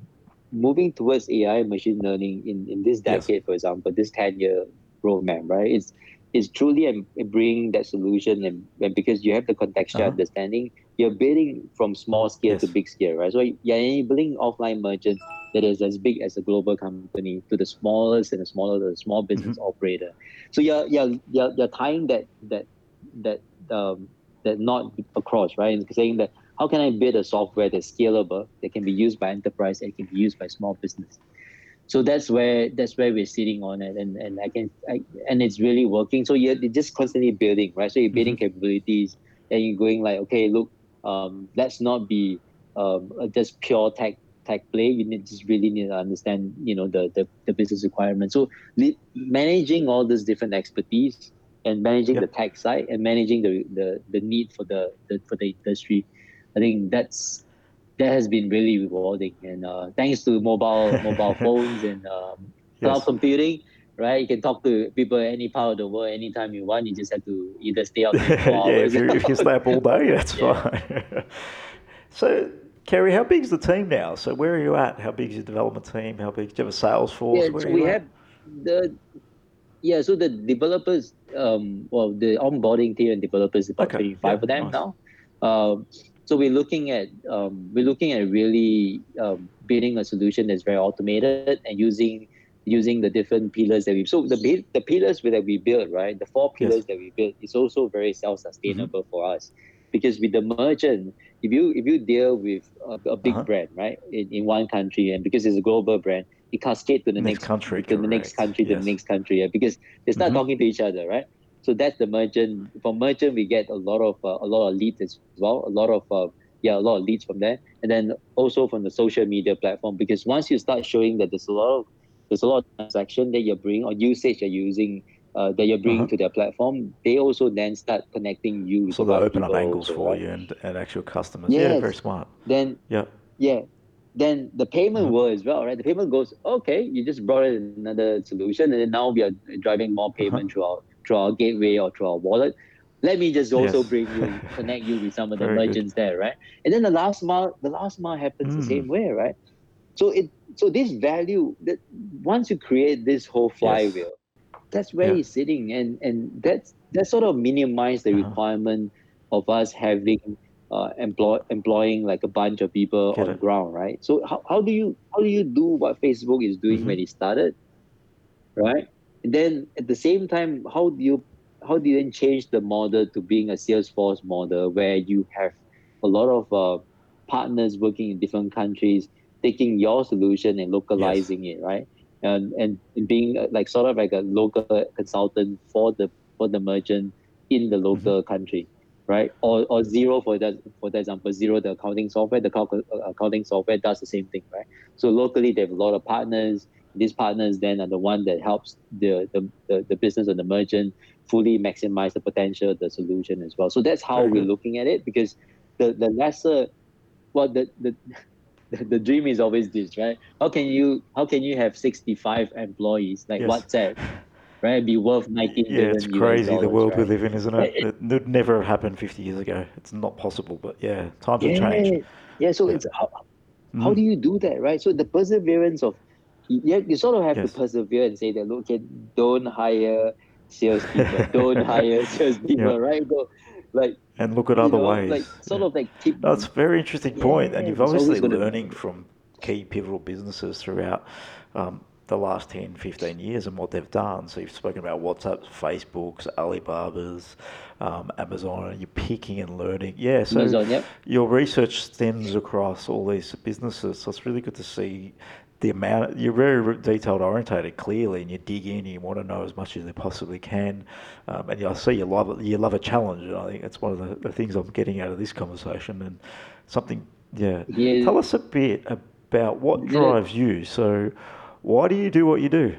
moving towards AI machine learning in, in this decade, yes. for example, this 10 year roadmap, right? It's it's truly bringing that solution and, and, because you have the contextual uh-huh. understanding, you're building from small scale yes. to big scale, right? So you're enabling offline merchants that is as big as a global company to the smallest and the smaller the small business mm-hmm. operator. So you're, you're you're you're tying that that that um that knot across, right? And saying that how can I build a software that's scalable that can be used by enterprise and can be used by small business. So that's where that's where we're sitting on it. And and i can I, and it's really working. So you're, you're just constantly building right? So you're building mm-hmm. capabilities and you're going like okay look um, let's not be um, just pure tech tech play. You need just really need to understand you know the the, the business requirements. So li- managing all this different expertise and managing yep. the tech side and managing the, the the need for the, the for the industry i think that's that has been really rewarding. And uh, thanks to mobile *laughs* mobile phones and um, cloud yes. computing, right? You can talk to people any part of the world anytime you want. You just have to either stay up *laughs* yeah, if you, if you stay up all day, that's *laughs* yeah. fine. so, Kerry, how big is the team now? So, where are you at? How big is your development team? How big? Do you have a sales force? Yeah, so we at? have the yeah. So the developers, um, well, the onboarding team and developers about okay. twenty five yeah, of them nice. now. Um, so we're looking at um, we're looking at really um, building a solution that's very automated and using using the different pillars that we so the the pillars that we built right the four pillars yes. that we built is also very self-sustainable mm-hmm. for us because with the merchant if you if you deal with a, a big uh-huh. brand right in, in one country and because it's a global brand it cascades to the next, next country to the next country yes. to the next country yeah, because they start mm-hmm. talking to each other right so that's the merchant. From merchant, we get a lot of uh, a lot of leads as well. A lot of uh, yeah, a lot of leads from there, and then also from the social media platform. Because once you start showing that there's a lot of there's a lot of transaction that you're bringing or usage you're using uh, that you're bringing uh-huh. to their platform, they also then start connecting you. So they open up angles also, for right? you and, and actual customers. Yes. Yeah, very smart. Then yeah, yeah. Then the payment uh-huh. world as well, right? The payment goes okay. You just brought in another solution, and then now we are driving more payment uh-huh. through our through our gateway or through our wallet. Let me just also yes. bring you, *laughs* connect you with some of the Very merchants good. there, right? And then the last mile, the last mile happens mm. the same way, right? So it, so this value that once you create this whole flywheel, yes. that's where yeah. it's sitting, and and that's that sort of minimize the uh-huh. requirement of us having uh, employ employing like a bunch of people Get on it. the ground, right? So how, how do you how do you do what Facebook is doing mm-hmm. when it started, right? Then at the same time, how do you how do you then change the model to being a Salesforce model where you have a lot of uh, partners working in different countries taking your solution and localizing yes. it, right? And, and being uh, like sort of like a local consultant for the for the merchant in the local mm-hmm. country, right? Or, or Xero for that for that example, Xero the accounting software, the uh, accounting software does the same thing, right? So locally they have a lot of partners these partners then are the one that helps the, the, the, the business or the merchant fully maximize the potential of the solution as well. So that's how we're looking at it because the, the lesser, well, the, *laughs* the, the dream is always this, right? How can you how can you have 65 employees like yes. WhatsApp, right? Be worth 19 yeah, it's crazy the world right? we live in, isn't it? It, it would never have happened 50 years ago. It's not possible, but yeah, times yeah, have changed. Yeah, so yeah. it's how, how mm. do you do that, right? So the perseverance of you, you sort of have yes. to persevere and say that look, don't hire salespeople, *laughs* don't hire salespeople, yeah. right? Go, like and look at other know, ways. Like sort yeah. of like keep. That's a very interesting point, yeah, and you've obviously learning to... from key pivotal businesses throughout. Um, the last 10, 15 years and what they've done. So you've spoken about WhatsApp, Facebook's, Alibaba's, um, Amazon, and you're picking and learning. Yeah, so Amazon, yep. your research stems across all these businesses. So it's really good to see the amount you're very detailed orientated clearly and you dig in and you want to know as much as you possibly can um, and I see you love it you love a challenge and I think that's one of the, the, things I'm getting out of this conversation and something yeah. yeah. tell us a bit about what drives yeah. you so why do you do what you do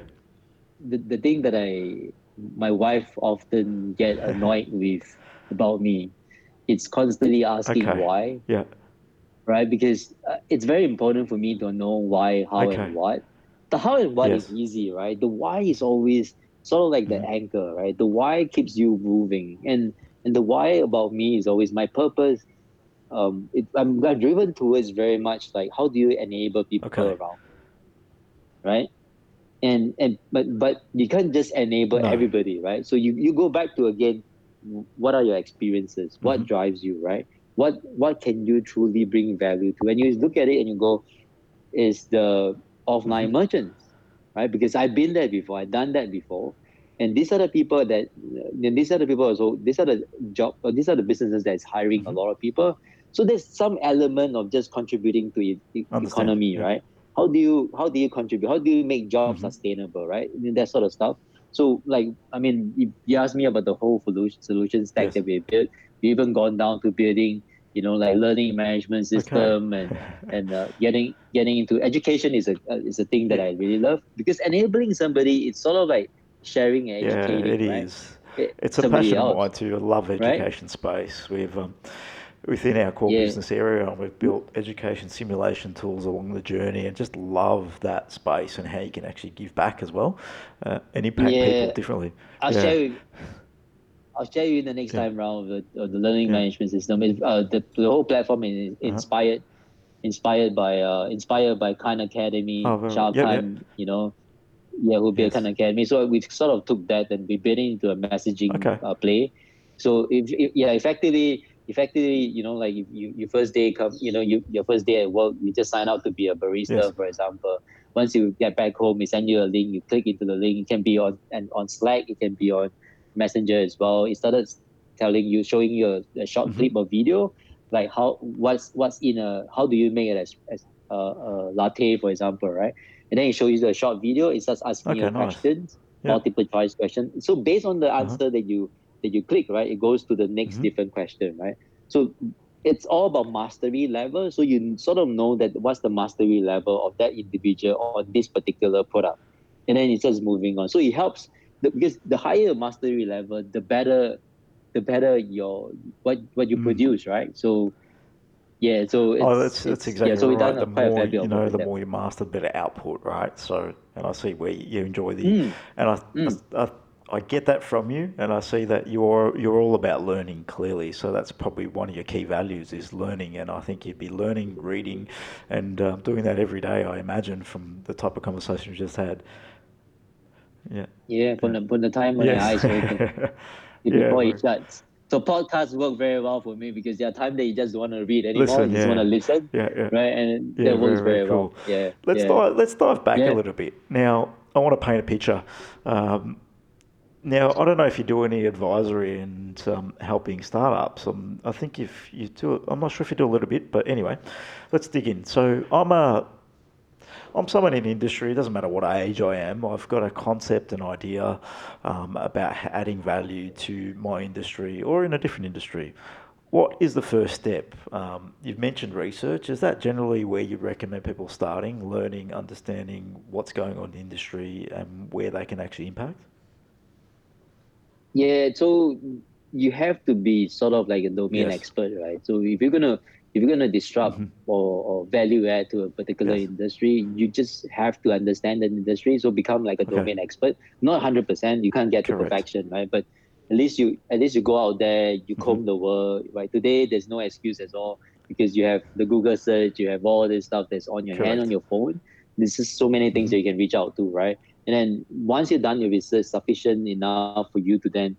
the, the thing that I my wife often get *laughs* annoyed with about me it's constantly asking okay. why yeah right? Because uh, it's very important for me to know why, how, okay. and what. The how and what yes. is easy, right? The why is always sort of like the mm. anchor, right? The why keeps you moving, and and the why about me is always my purpose. Um, it, I'm, I'm driven towards very much like how do you enable people okay. around, right? And and but but you can't just enable no. everybody, right? So you you go back to again, what are your experiences? What mm-hmm. drives you, right? What what can you truly bring value to when you look at it and you go is the offline mm-hmm. merchants right because i've been there before i've done that before and these are the people that these are the people also these are the job or these are the businesses that's hiring mm-hmm. a lot of people so there's some element of just contributing to the economy yeah. right how do you how do you contribute how do you make jobs mm-hmm. sustainable right I mean, that sort of stuff so like i mean if you ask me about the whole solution solution stack yes. that we built we even gone down to building you know like learning management system okay. and *laughs* and uh, getting getting into education is a uh, is a thing that i really love because enabling somebody it's sort of like sharing and educating yeah, it right? is. it's a passion of mine too. I love education right? space. We've um, within our core yeah. business area, and we've built education simulation tools along the journey, and just love that space and how you can actually give back as well uh, and impact yeah. people differently. I'll yeah. you. I'll share you in the next time round of the, of the learning management system. It, uh, the, the whole platform is uh-huh. inspired, uh-huh. inspired by uh, inspired by Khan Academy, oh, Sal Khan, you know, yeah, who built yes. Khan Academy. So we sort of took that and we built it into a messaging okay. uh, play. So if, if yeah, effectively effectively, you know, like if you your first day come, you know, you your first day at work, you just sign up to be a barista, yes. for example. Once you get back home, we send you a link. You click into the link. It can be on and on Slack. It can be on Messenger as well. It started telling you, showing you a, a short mm-hmm. clip of video, like how what's what's in a how do you make it as, as a, a latte, for example, right? And then it shows you the short video. It starts asking okay, you nice. questions, yeah. multiple choice questions. So based on the uh-huh. answer uh-huh. that you that you click, right, it goes to the next mm-hmm. different question, right? So it's all about mastery level. So you sort of know that what's the mastery level of that individual on this particular product. And then it starts moving on. So it helps the, because the higher mastery level, the better the better your what what you mm. produce, right? So yeah, so oh, that's that's exactly yeah, so right. The more you know, the more you master, the better output, right? So, and I see where you enjoy the, mm. and I, mm. I, I I get that from you, and I see that you're you're all about learning clearly. So that's probably one of your key values is learning, and I think you'd be learning, reading, and uh, doing that every day. I imagine from the type of conversation we just had. Yeah. Yeah, from the from the time when yes. the eyes open *laughs* before yeah, it shuts. So podcasts work very well for me because there are times that you just don't want to read anymore. Listen, you just yeah. want to listen. Yeah, yeah. Right, and that works very, very, cool. well. Yeah. Let's dive. Let's dive back a little bit now. I want to paint a picture. Um, now, I don't know if you do any advisory and um, helping startups. Um, I think if you do, I'm not sure if you do a little bit, but anyway, let's dig in. So I'm a, I'm someone in industry. It doesn't matter what age I am. I've got a concept, an idea um, about adding value to my industry or in a different industry. What is the first step? Um, you've mentioned research. Is that generally where you recommend people starting, learning, understanding what's going on in the industry and where they can actually impact? Yeah, so you have to be sort of like a domain yes. expert, right? So if you're gonna if you're gonna disrupt mm-hmm. or, or value add to a particular yes. industry, you just have to understand that industry. So become like a okay. domain expert. Not hundred percent, you can't get Correct. to perfection, right? But at least you at least you go out there, you mm-hmm. comb the world, right? Today there's no excuse at all because you have the Google search, you have all this stuff that's on your Correct. hand on your phone. There's just so many things mm-hmm. that you can reach out to, right? and then once you're done your research sufficient enough for you to then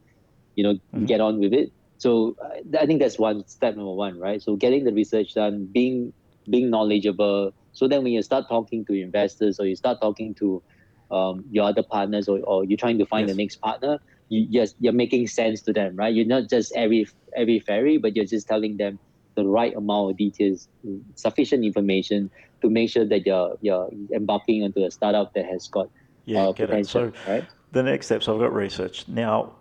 you know mm-hmm. get on with it so uh, i think that's one step number one right so getting the research done being being knowledgeable so then when you start talking to investors or you start talking to um, your other partners or, or you're trying to find yes. the next partner you yes you're making sense to them right you're not just every every fairy but you're just telling them the right amount of details sufficient information to make sure that you're you're embarking onto a startup that has got yeah, uh, get it. So right? the next steps, I've got research now.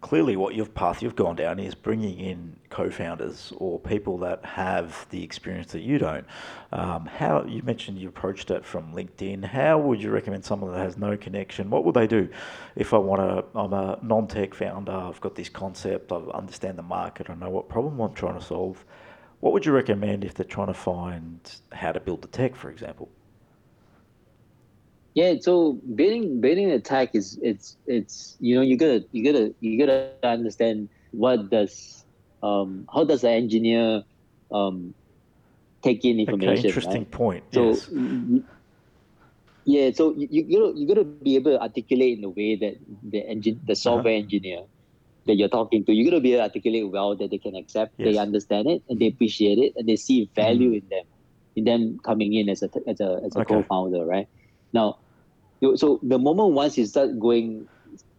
Clearly, what your path you've gone down is bringing in co-founders or people that have the experience that you don't. Um, how you mentioned you approached it from LinkedIn. How would you recommend someone that has no connection? What would they do if I want to? I'm a non-tech founder. I've got this concept. I understand the market. I know what problem I'm trying to solve. What would you recommend if they're trying to find how to build the tech, for example? Yeah, so building building a tech is it's it's you know you gotta you gotta you gotta understand what does um how does the engineer um take in information. Okay, interesting right? point. So yes. yeah, so you you gotta you gotta be able to articulate in the way that the engine the uh-huh. software uh-huh. engineer that you're talking to, you gotta be able to articulate well that they can accept, yes. they understand it, and they appreciate it, and they see value mm. in them, in them coming in as a as a as a okay. co-founder, right? Now, so the moment once you start going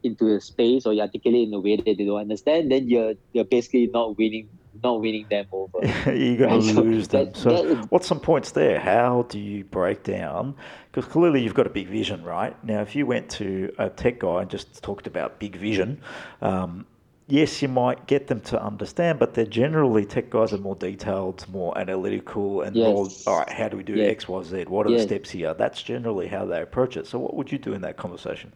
into a space or you articulate in a way that they don't understand, then you're you're basically not winning not winning them over. *laughs* You're going to lose them. That, so, that what's some points there? How do you break down? Because clearly you've got a big vision, right? Now, if you went to a tech guy and just talked about big vision, um, yes, you might get them to understand, but they're generally tech guys are more detailed, more analytical, and yes. more, all right, how do we do yes. X, Y, Z? What are yes. the steps here? That's generally how they approach it. So, what would you do in that conversation?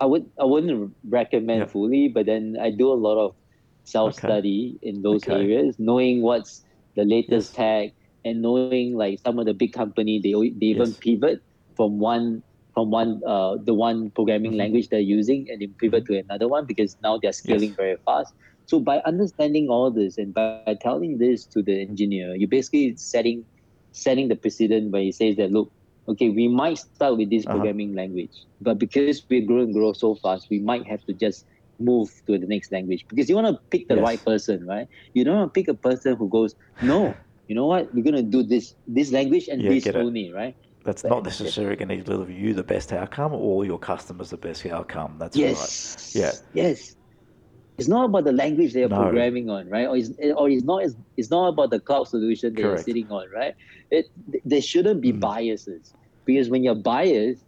I would I wouldn't recommend yeah. fully, but then I do a lot of self study okay. in those okay. areas, knowing what's the latest tech and knowing like some of the big company they they even pivot from one from one uh, the one programming mm-hmm. language they're using and then pivot to another one because now they're scaling yes. very fast. So by understanding all this and by telling this to the engineer, you're basically setting setting the precedent where he says that look, okay, we might start with this uh-huh. programming language, but because we grow and grow so fast, we might have to just move to the next language because you want to pick the yes. right person, right? You don't want to pick a person who goes, no, you know what, we're gonna do this this language and yeah, this only, right? That's but, not necessarily going to deliver you the best outcome or your customers the best outcome. That's yes. right. Yeah. Yes. It's not about the language they're no. programming on, right? Or it's, or it's not it's not about the cloud solution they're sitting on, right? It there shouldn't be mm. biases because when you're biased,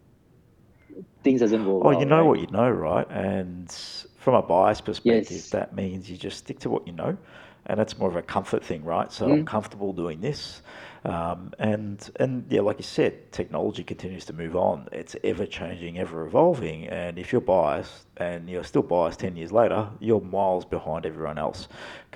things doesn't go. Oh, well, you know right? what you know, right? And from a bias perspective, yes. that means you just stick to what you know, and that's more of a comfort thing, right? So mm. I'm comfortable doing this. Um, and and yeah, like you said, technology continues to move on. It's ever changing, ever evolving. And if you're biased and you're still biased ten years later, you're miles behind everyone else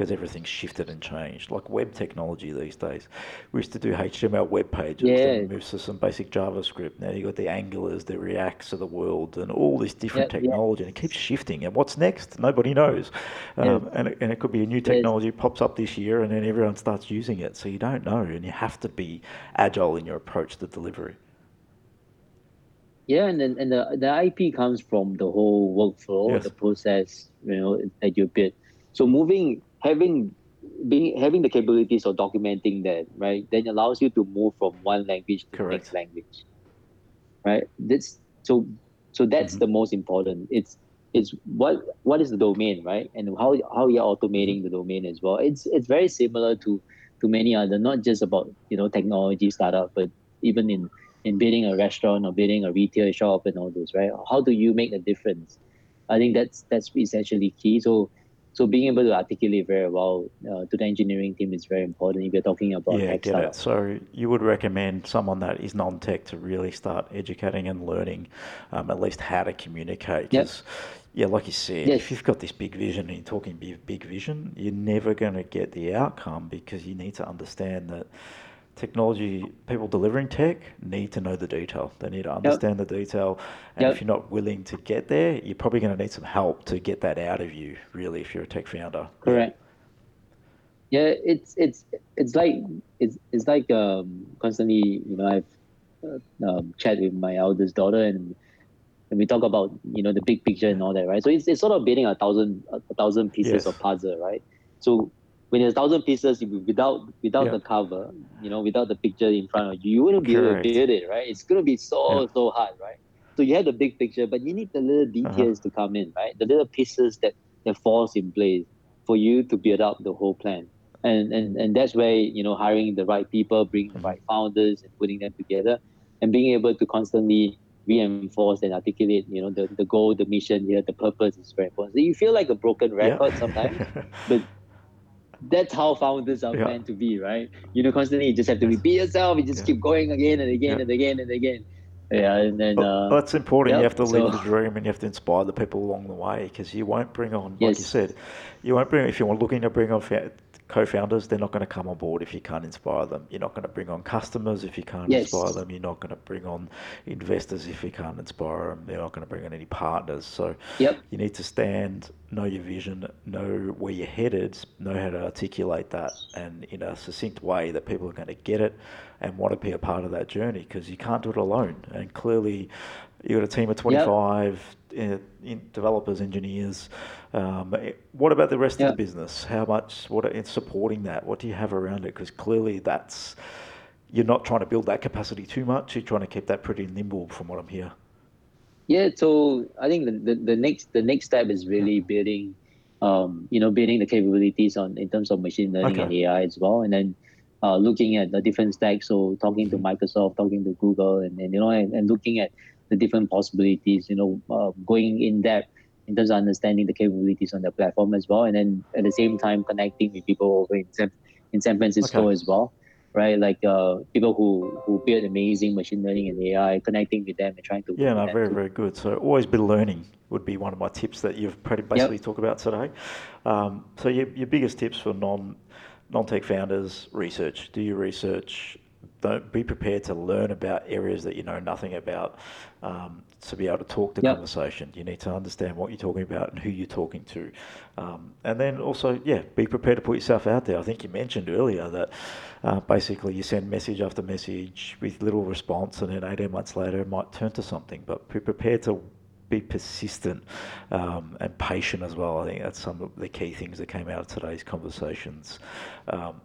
because everything's shifted and changed. Like web technology these days, we used to do HTML web pages, yeah. then moves to some basic JavaScript. Now you got the Angulars, the Reacts of the world, and all this different technology, and it keeps shifting. And what's next? Nobody knows. Um, and it, and it could be a new technology pops up this year, and then everyone starts using it. So you don't know, and you have to be agile in your approach to delivery. Yeah, and then and the the IP comes from the whole workflow, yes. the process, you know, that you build. So moving, having being having the capabilities of documenting that, right, then allows you to move from one language to Correct. the next language. Right. This so so that's mm-hmm. the most important. It's it's what what is the domain, right? And how how you're automating mm-hmm. the domain as well. It's it's very similar to to many other, not just about you know technology startup, but even in in building a restaurant or building a retail shop and all those, right? How do you make a difference? I think that's that's essentially key. So so being able to articulate very well uh, to the engineering team is very important if you're talking about yeah, get startup. it. So you would recommend someone that is non-tech to really start educating and learning um, at least how to communicate. Yep. Yeah, like you said, yes. if you've got this big vision and you're talking big, big vision, you're never going to get the outcome because you need to understand that technology people delivering tech need to know the detail. They need to understand yep. the detail. And yep. if you're not willing to get there, you're probably going to need some help to get that out of you, really, if you're a tech founder. Correct. Yeah, yeah it's it's it's like it's it's like um, constantly, you know, I've uh, um, chat with my eldest daughter and and we talk about you know the big picture and all that, right? So it's, it's sort of building a thousand a thousand pieces yes. of puzzle, right? So when there's thousand pieces, without without yeah. the cover, you know, without the picture in front of you, you wouldn't be Correct. able to build it, right? It's gonna be so yeah. so hard, right? So you have the big picture, but you need the little details uh-huh. to come in, right? The little pieces that that falls in place for you to build up the whole plan. And and and that's where you know hiring the right people, bringing the right founders, and putting them together, and being able to constantly reinforce and articulate, you know, the, the goal, the mission here, the purpose is very important. So you feel like a broken record yeah. sometimes, *laughs* but that's how founders are yeah. meant to be, right? You know, constantly you just have to repeat yourself. You just yeah. keep going again and again yeah. and again and again. Yeah, and then uh, that's important. Yep, you have to live so, the dream, and you have to inspire the people along the way. Because you won't bring on, yes. like you said, you won't bring if you're looking to bring on co-founders, they're not going to come on board if you can't inspire them. You're not going to bring on customers if you can't yes. inspire them. You're not going to bring on investors if you can't inspire them. They're not going to bring on any partners. So yep. you need to stand, know your vision, know where you're headed, know how to articulate that, and in a succinct way that people are going to get it and want to be a part of that journey because you can't do it alone. And clearly, you've got a team of 25 yep. in developers, engineers. Um, what about the rest yep. of the business? How much, what in supporting that? What do you have around it? Because clearly that's, you're not trying to build that capacity too much. You're trying to keep that pretty nimble from what I'm hearing. Yeah, so I think the, the, the next the next step is really building um, you know, building the capabilities on in terms of machine learning okay. and AI as well, and then uh, looking at the different stacks. So talking to mm-hmm. Microsoft, talking to Google, and, and you know, and, and looking at the different possibilities. You know, uh, going in depth in terms of understanding the capabilities on the platform as well, and then at the same time connecting with people over in San, in San Francisco okay. as well, right? Like uh, people who who build amazing machine learning and AI, connecting with them and trying to yeah, no, very very good. So always be learning would be one of my tips that you've pretty basically yep. talked about today. Um, so your your biggest tips for non non tech founders: research. Do your research be prepared to learn about areas that you know nothing about um, to be able to talk the yep. conversation. You need to understand what you're talking about and who you're talking to. Um, and then also, yeah, be prepared to put yourself out there. I think you mentioned earlier that uh, basically you send message after message with little response, and then 18 months later it might turn to something. But be prepared to be persistent um, and patient as well. I think that's some of the key things that came out of today's conversations. Um,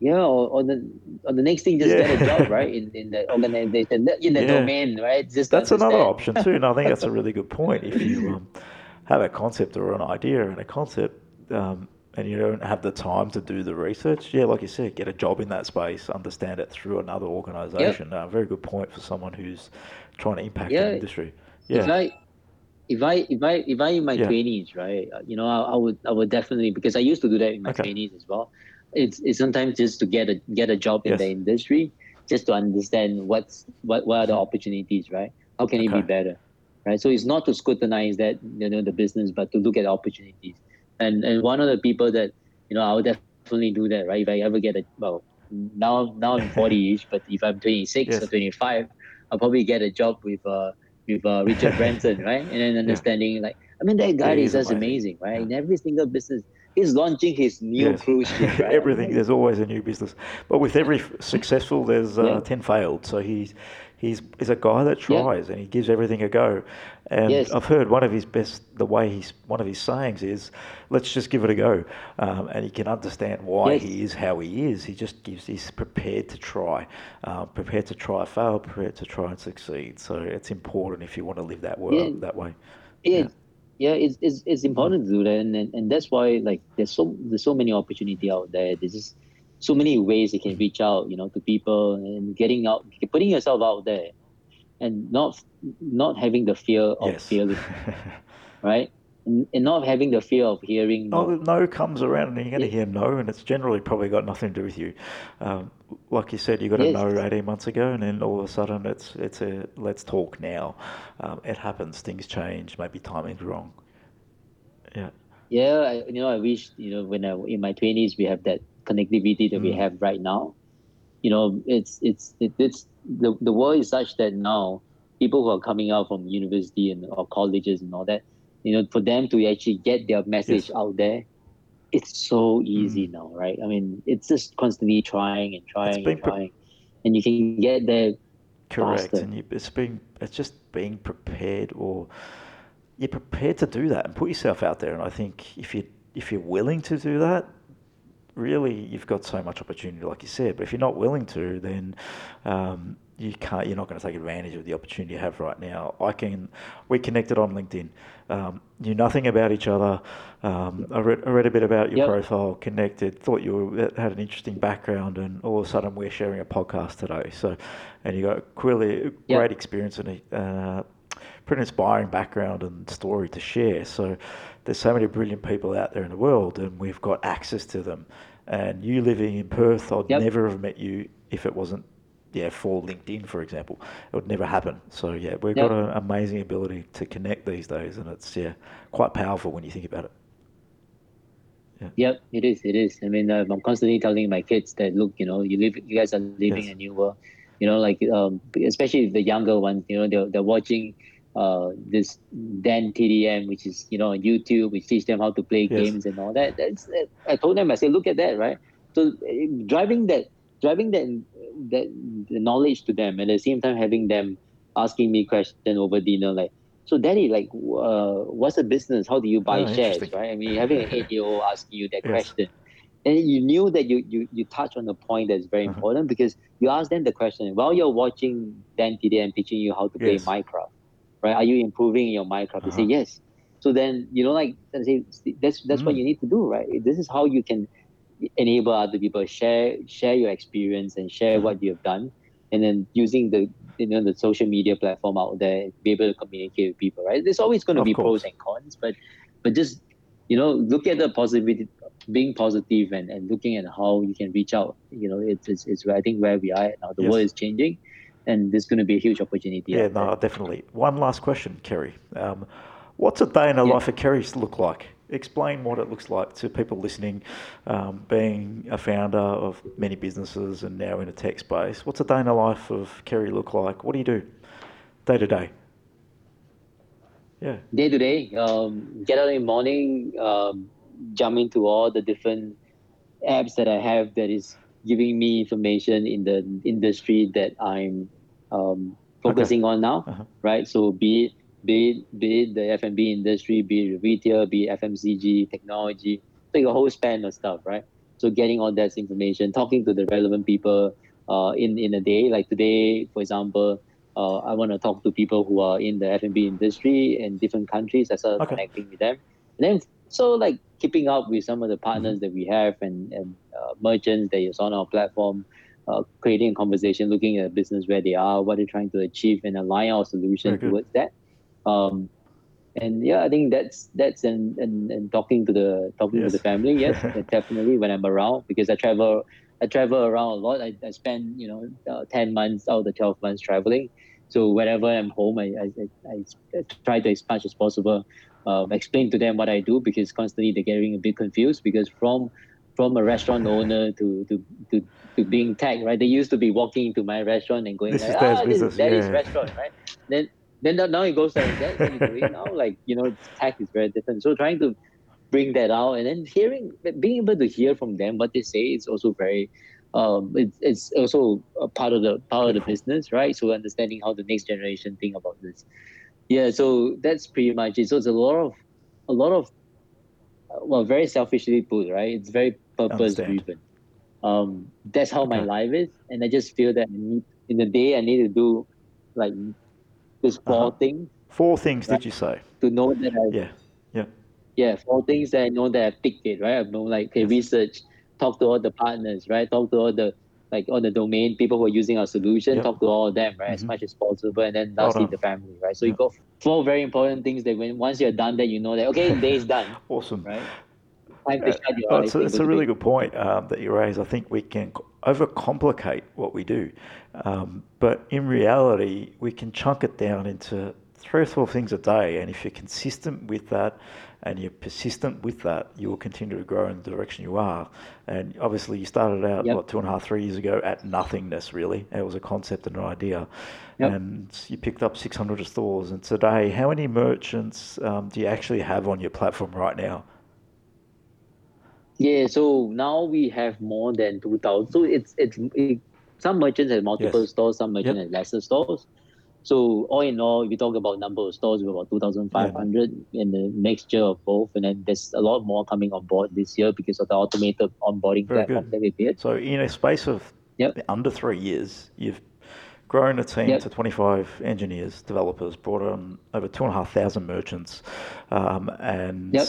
yeah, or, or the or the next thing, just yeah. get a job, right? In in the organization, in the yeah. domain, right? Just that's another option too, and I think that's a really good point. If you *laughs* um, have a concept or an idea and a concept, um, and you don't have the time to do the research, yeah, like you said, get a job in that space, understand it through another organization. Yep. Uh, very good point for someone who's trying to impact yeah. the industry. Yeah. If I, if I if I if I in my twenties, yeah. right, you know, I, I, would I would definitely because I used to do that in my twenties okay. as well it's, it's sometimes just to get a get a job in the industry, just to understand what's what what are the opportunities, right? How can okay. it be better, right? So it's not to scrutinize that you know the business, but to look at opportunities. And and one of the people that you know I would definitely do that, right? If I ever get a well, now now I'm 40ish, but if I'm 26 yes. or 25, I'll probably get a job with uh with uh, Richard Branson, right? And then understanding yeah. like I mean that guy yeah, is just amazing, right? Yeah. In every single business, he's launching his new yes. cruise ship. *laughs* Right? Everything there's always a new business, but with every successful, there's uh, yeah. ten failed. So he's he's he's a guy that tries yeah. and he gives everything a go. And yes. I've heard one of his best, the way he's one of his sayings is, "Let's just give it a go," um, and he can understand why yes. he is how he is. He just gives. He's prepared to try, uh, prepared to try, fail, prepared to try and succeed. So it's important if you want to live that way. Yeah. That way. Yeah yeah it's, it's, it's mm-hmm. important to do that and, and, and that's why like there's so there's so many opportunity out there. There's just so many ways you can reach out you know to people and getting out putting yourself out there and not not having the fear of yes. failing *laughs* right and not having the fear of hearing no. Oh, no comes around and you're going to hear no, and it's generally probably got nothing to do with you. Um, like you said, you got a yes. no 18 months ago, and then all of a sudden it's it's a let's talk now. Um, it happens, things change, maybe timing's wrong. Yeah. Yeah, I, you know, I wish you know when I in my 20s we have that connectivity that mm. we have right now. You know, it's it's it, it's the the world is such that now people who are coming out from university and or colleges and all that you know, for them to actually get their message yes. out there, it's so easy mm. now, right? I mean, it's just constantly trying and trying and trying, pre- and you can get there. Correct, faster. and you, it's being it's just being prepared, or you're prepared to do that and put yourself out there. And I think if you if you're willing to do that, really you've got so much opportunity, like you said. But if you're not willing to, then um, you can't. You're not going to take advantage of the opportunity you have right now. I can. We connected on LinkedIn. Um, knew nothing about each other. Um, I, read, I read a bit about your yep. profile. Connected. Thought you were, had an interesting background, and all of a sudden we're sharing a podcast today. So, and you got a clearly great yep. experience and a uh, pretty inspiring background and story to share. So, there's so many brilliant people out there in the world, and we've got access to them. And you living in Perth, I'd yep. never have met you if it wasn't yeah, for LinkedIn, for example. It would never happen. So yeah, we've yep. got an amazing ability to connect these days, and it's yeah quite powerful when you think about it. Yeah. Yep, it is. It is. I mean, uh, I'm constantly telling my kids that look, you know, you live, you guys are living yes. a new world. You know, like um, especially the younger ones. You know, they're they're watching uh, this Dan TDM, which is you know on YouTube, which teach them how to play yes. games and all that. That's I told them I said, look at that, right? So uh, driving that driving that that the knowledge to them and at the same time having them asking me questions over dinner like so daddy like uh, what's a business how do you buy oh, shares right i mean having an *laughs* eight year old asking you that yes. question and you knew that you you you touch on a point that's very uh-huh. important because you ask them the question while you're watching Dan TDM teaching you how to play yes. Minecraft, right? Are you improving your Minecraft? Uh-huh. They say yes. So then, you know, like that's that's mm. what you need to do, right? This is how you can enable other people share share your experience and share what you have done, and then using the you know the social media platform out there, be able to communicate with people, right? There's always going to be course. pros and cons, but but just you know look at the positivity being positive and, and looking at how you can reach out you know it's, it's, it's i think where we are now the yes. world is changing and there's going to be a huge opportunity yeah no there. definitely one last question kerry um, what's a day in the yeah. life of kerry look like explain what it looks like to people listening um, being a founder of many businesses and now in a tech space what's a day in the life of kerry look like? What do you do? Day to day. Yeah. Day to day um, get out in the morning um, jump into all the different apps that i have that is giving me information in the industry that i'm um, focusing okay. on now uh-huh. right? So be it be it, be it the F&B industry, be it retail, be it FMCG, technology, like a whole span of stuff, right? So getting all that information, talking to the relevant people uh, in, in a day, like today, for example, uh, I want to talk to people who are in the F&B industry in different countries. I started okay. connecting with them. And then, so like keeping up with some of the partners mm-hmm. that we have and, and uh, merchants that is on our platform, uh, creating a conversation, looking at business where they are, what they're trying to achieve, and align our solution towards that. Um, and yeah, I think that's that's and and, and talking to the talking yes. to the family. *laughs* Yes, definitely when I'm around because I travel I travel around a lot. I, I spend you know uh, ten months out of the twelve months traveling. So whenever I'm home, I, I, I, I try to as much as possible uh, explain to them what I do because constantly they're getting a bit confused because from from a restaurant *laughs* owner to to to, to being tech, right? They used to be walking into my restaurant and going, this like, is ah, this, that yeah. is restaurant, right? Then then now it goes like that. What you doing now? Like you know, tech is very different. So trying to bring that out and then hearing, being able to hear from them what they say is also very. Um, it's, it's also a part of the part of the business, right? So understanding how the next generation think about this. Yeah, so that's pretty much it. So it's a lot of, a lot of, well, very selfishly put, right? It's very purpose driven. Um, that's how okay. my life is, and I just feel that I need, in the day I need to do like there's 4 uh-huh. things. Four things, right? did you say? To know that I. Yeah. Yeah. Yeah, four things that I know that I picked it, right? I know like okay, research, talk to all the partners, right? Talk to all the like all the domain people who are using our solution, yep. talk to all of them, right? Mm-hmm. As much as possible. And then lastly the family, right? So yep. you got four very important things that when once you're done that you know that okay, day is done. *laughs* awesome. Right? Uh, oh, it's, a, it's a really good point um, that you raise. I think we can overcomplicate what we do, um, but in reality, we can chunk it down into three or four things a day. And if you're consistent with that and you're persistent with that, you will continue to grow in the direction you are. And obviously, you started out yep. what two and a half, three years ago at nothingness. Really, it was a concept and an idea, yep. and you picked up 600 stores. And today, how many merchants um, do you actually have on your platform right now? Yeah, so now we have more than 2,000. So it's, it's it, some merchants have multiple yes. stores, some merchants yep. have lesser stores. So all in all, if you talk about number of stores, we're about 2,500 yeah. in the next year of both. And then there's a lot more coming on board this year because of the automated onboarding Very platform good. that we did. So in a space of yep. under three years, you've grown a team yep. to 25 engineers, developers, brought on over 2,500 merchants, um, and yep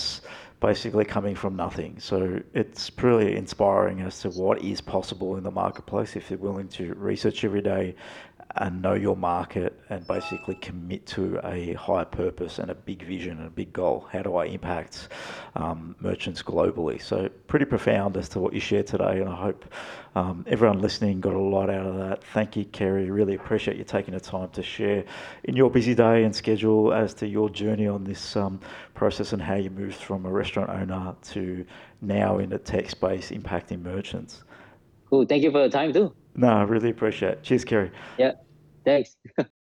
basically coming from nothing. So it's really inspiring as to what is possible in the marketplace if you're willing to research every day and know your market and basically commit to a higher purpose and a big vision and a big goal. How do I impact um, merchants globally? So pretty profound as to what you shared today, and I hope um, everyone listening got a lot out of that. Thank you, Kerry. Really appreciate you taking the time to share in your busy day and schedule as to your journey on this um, process and how you moved from a restaurant owner to now in the tech space impacting merchants. Cool. Thank you for the time too. No, I really appreciate it. Cheers, Kerry. Yeah. Thanks. *laughs*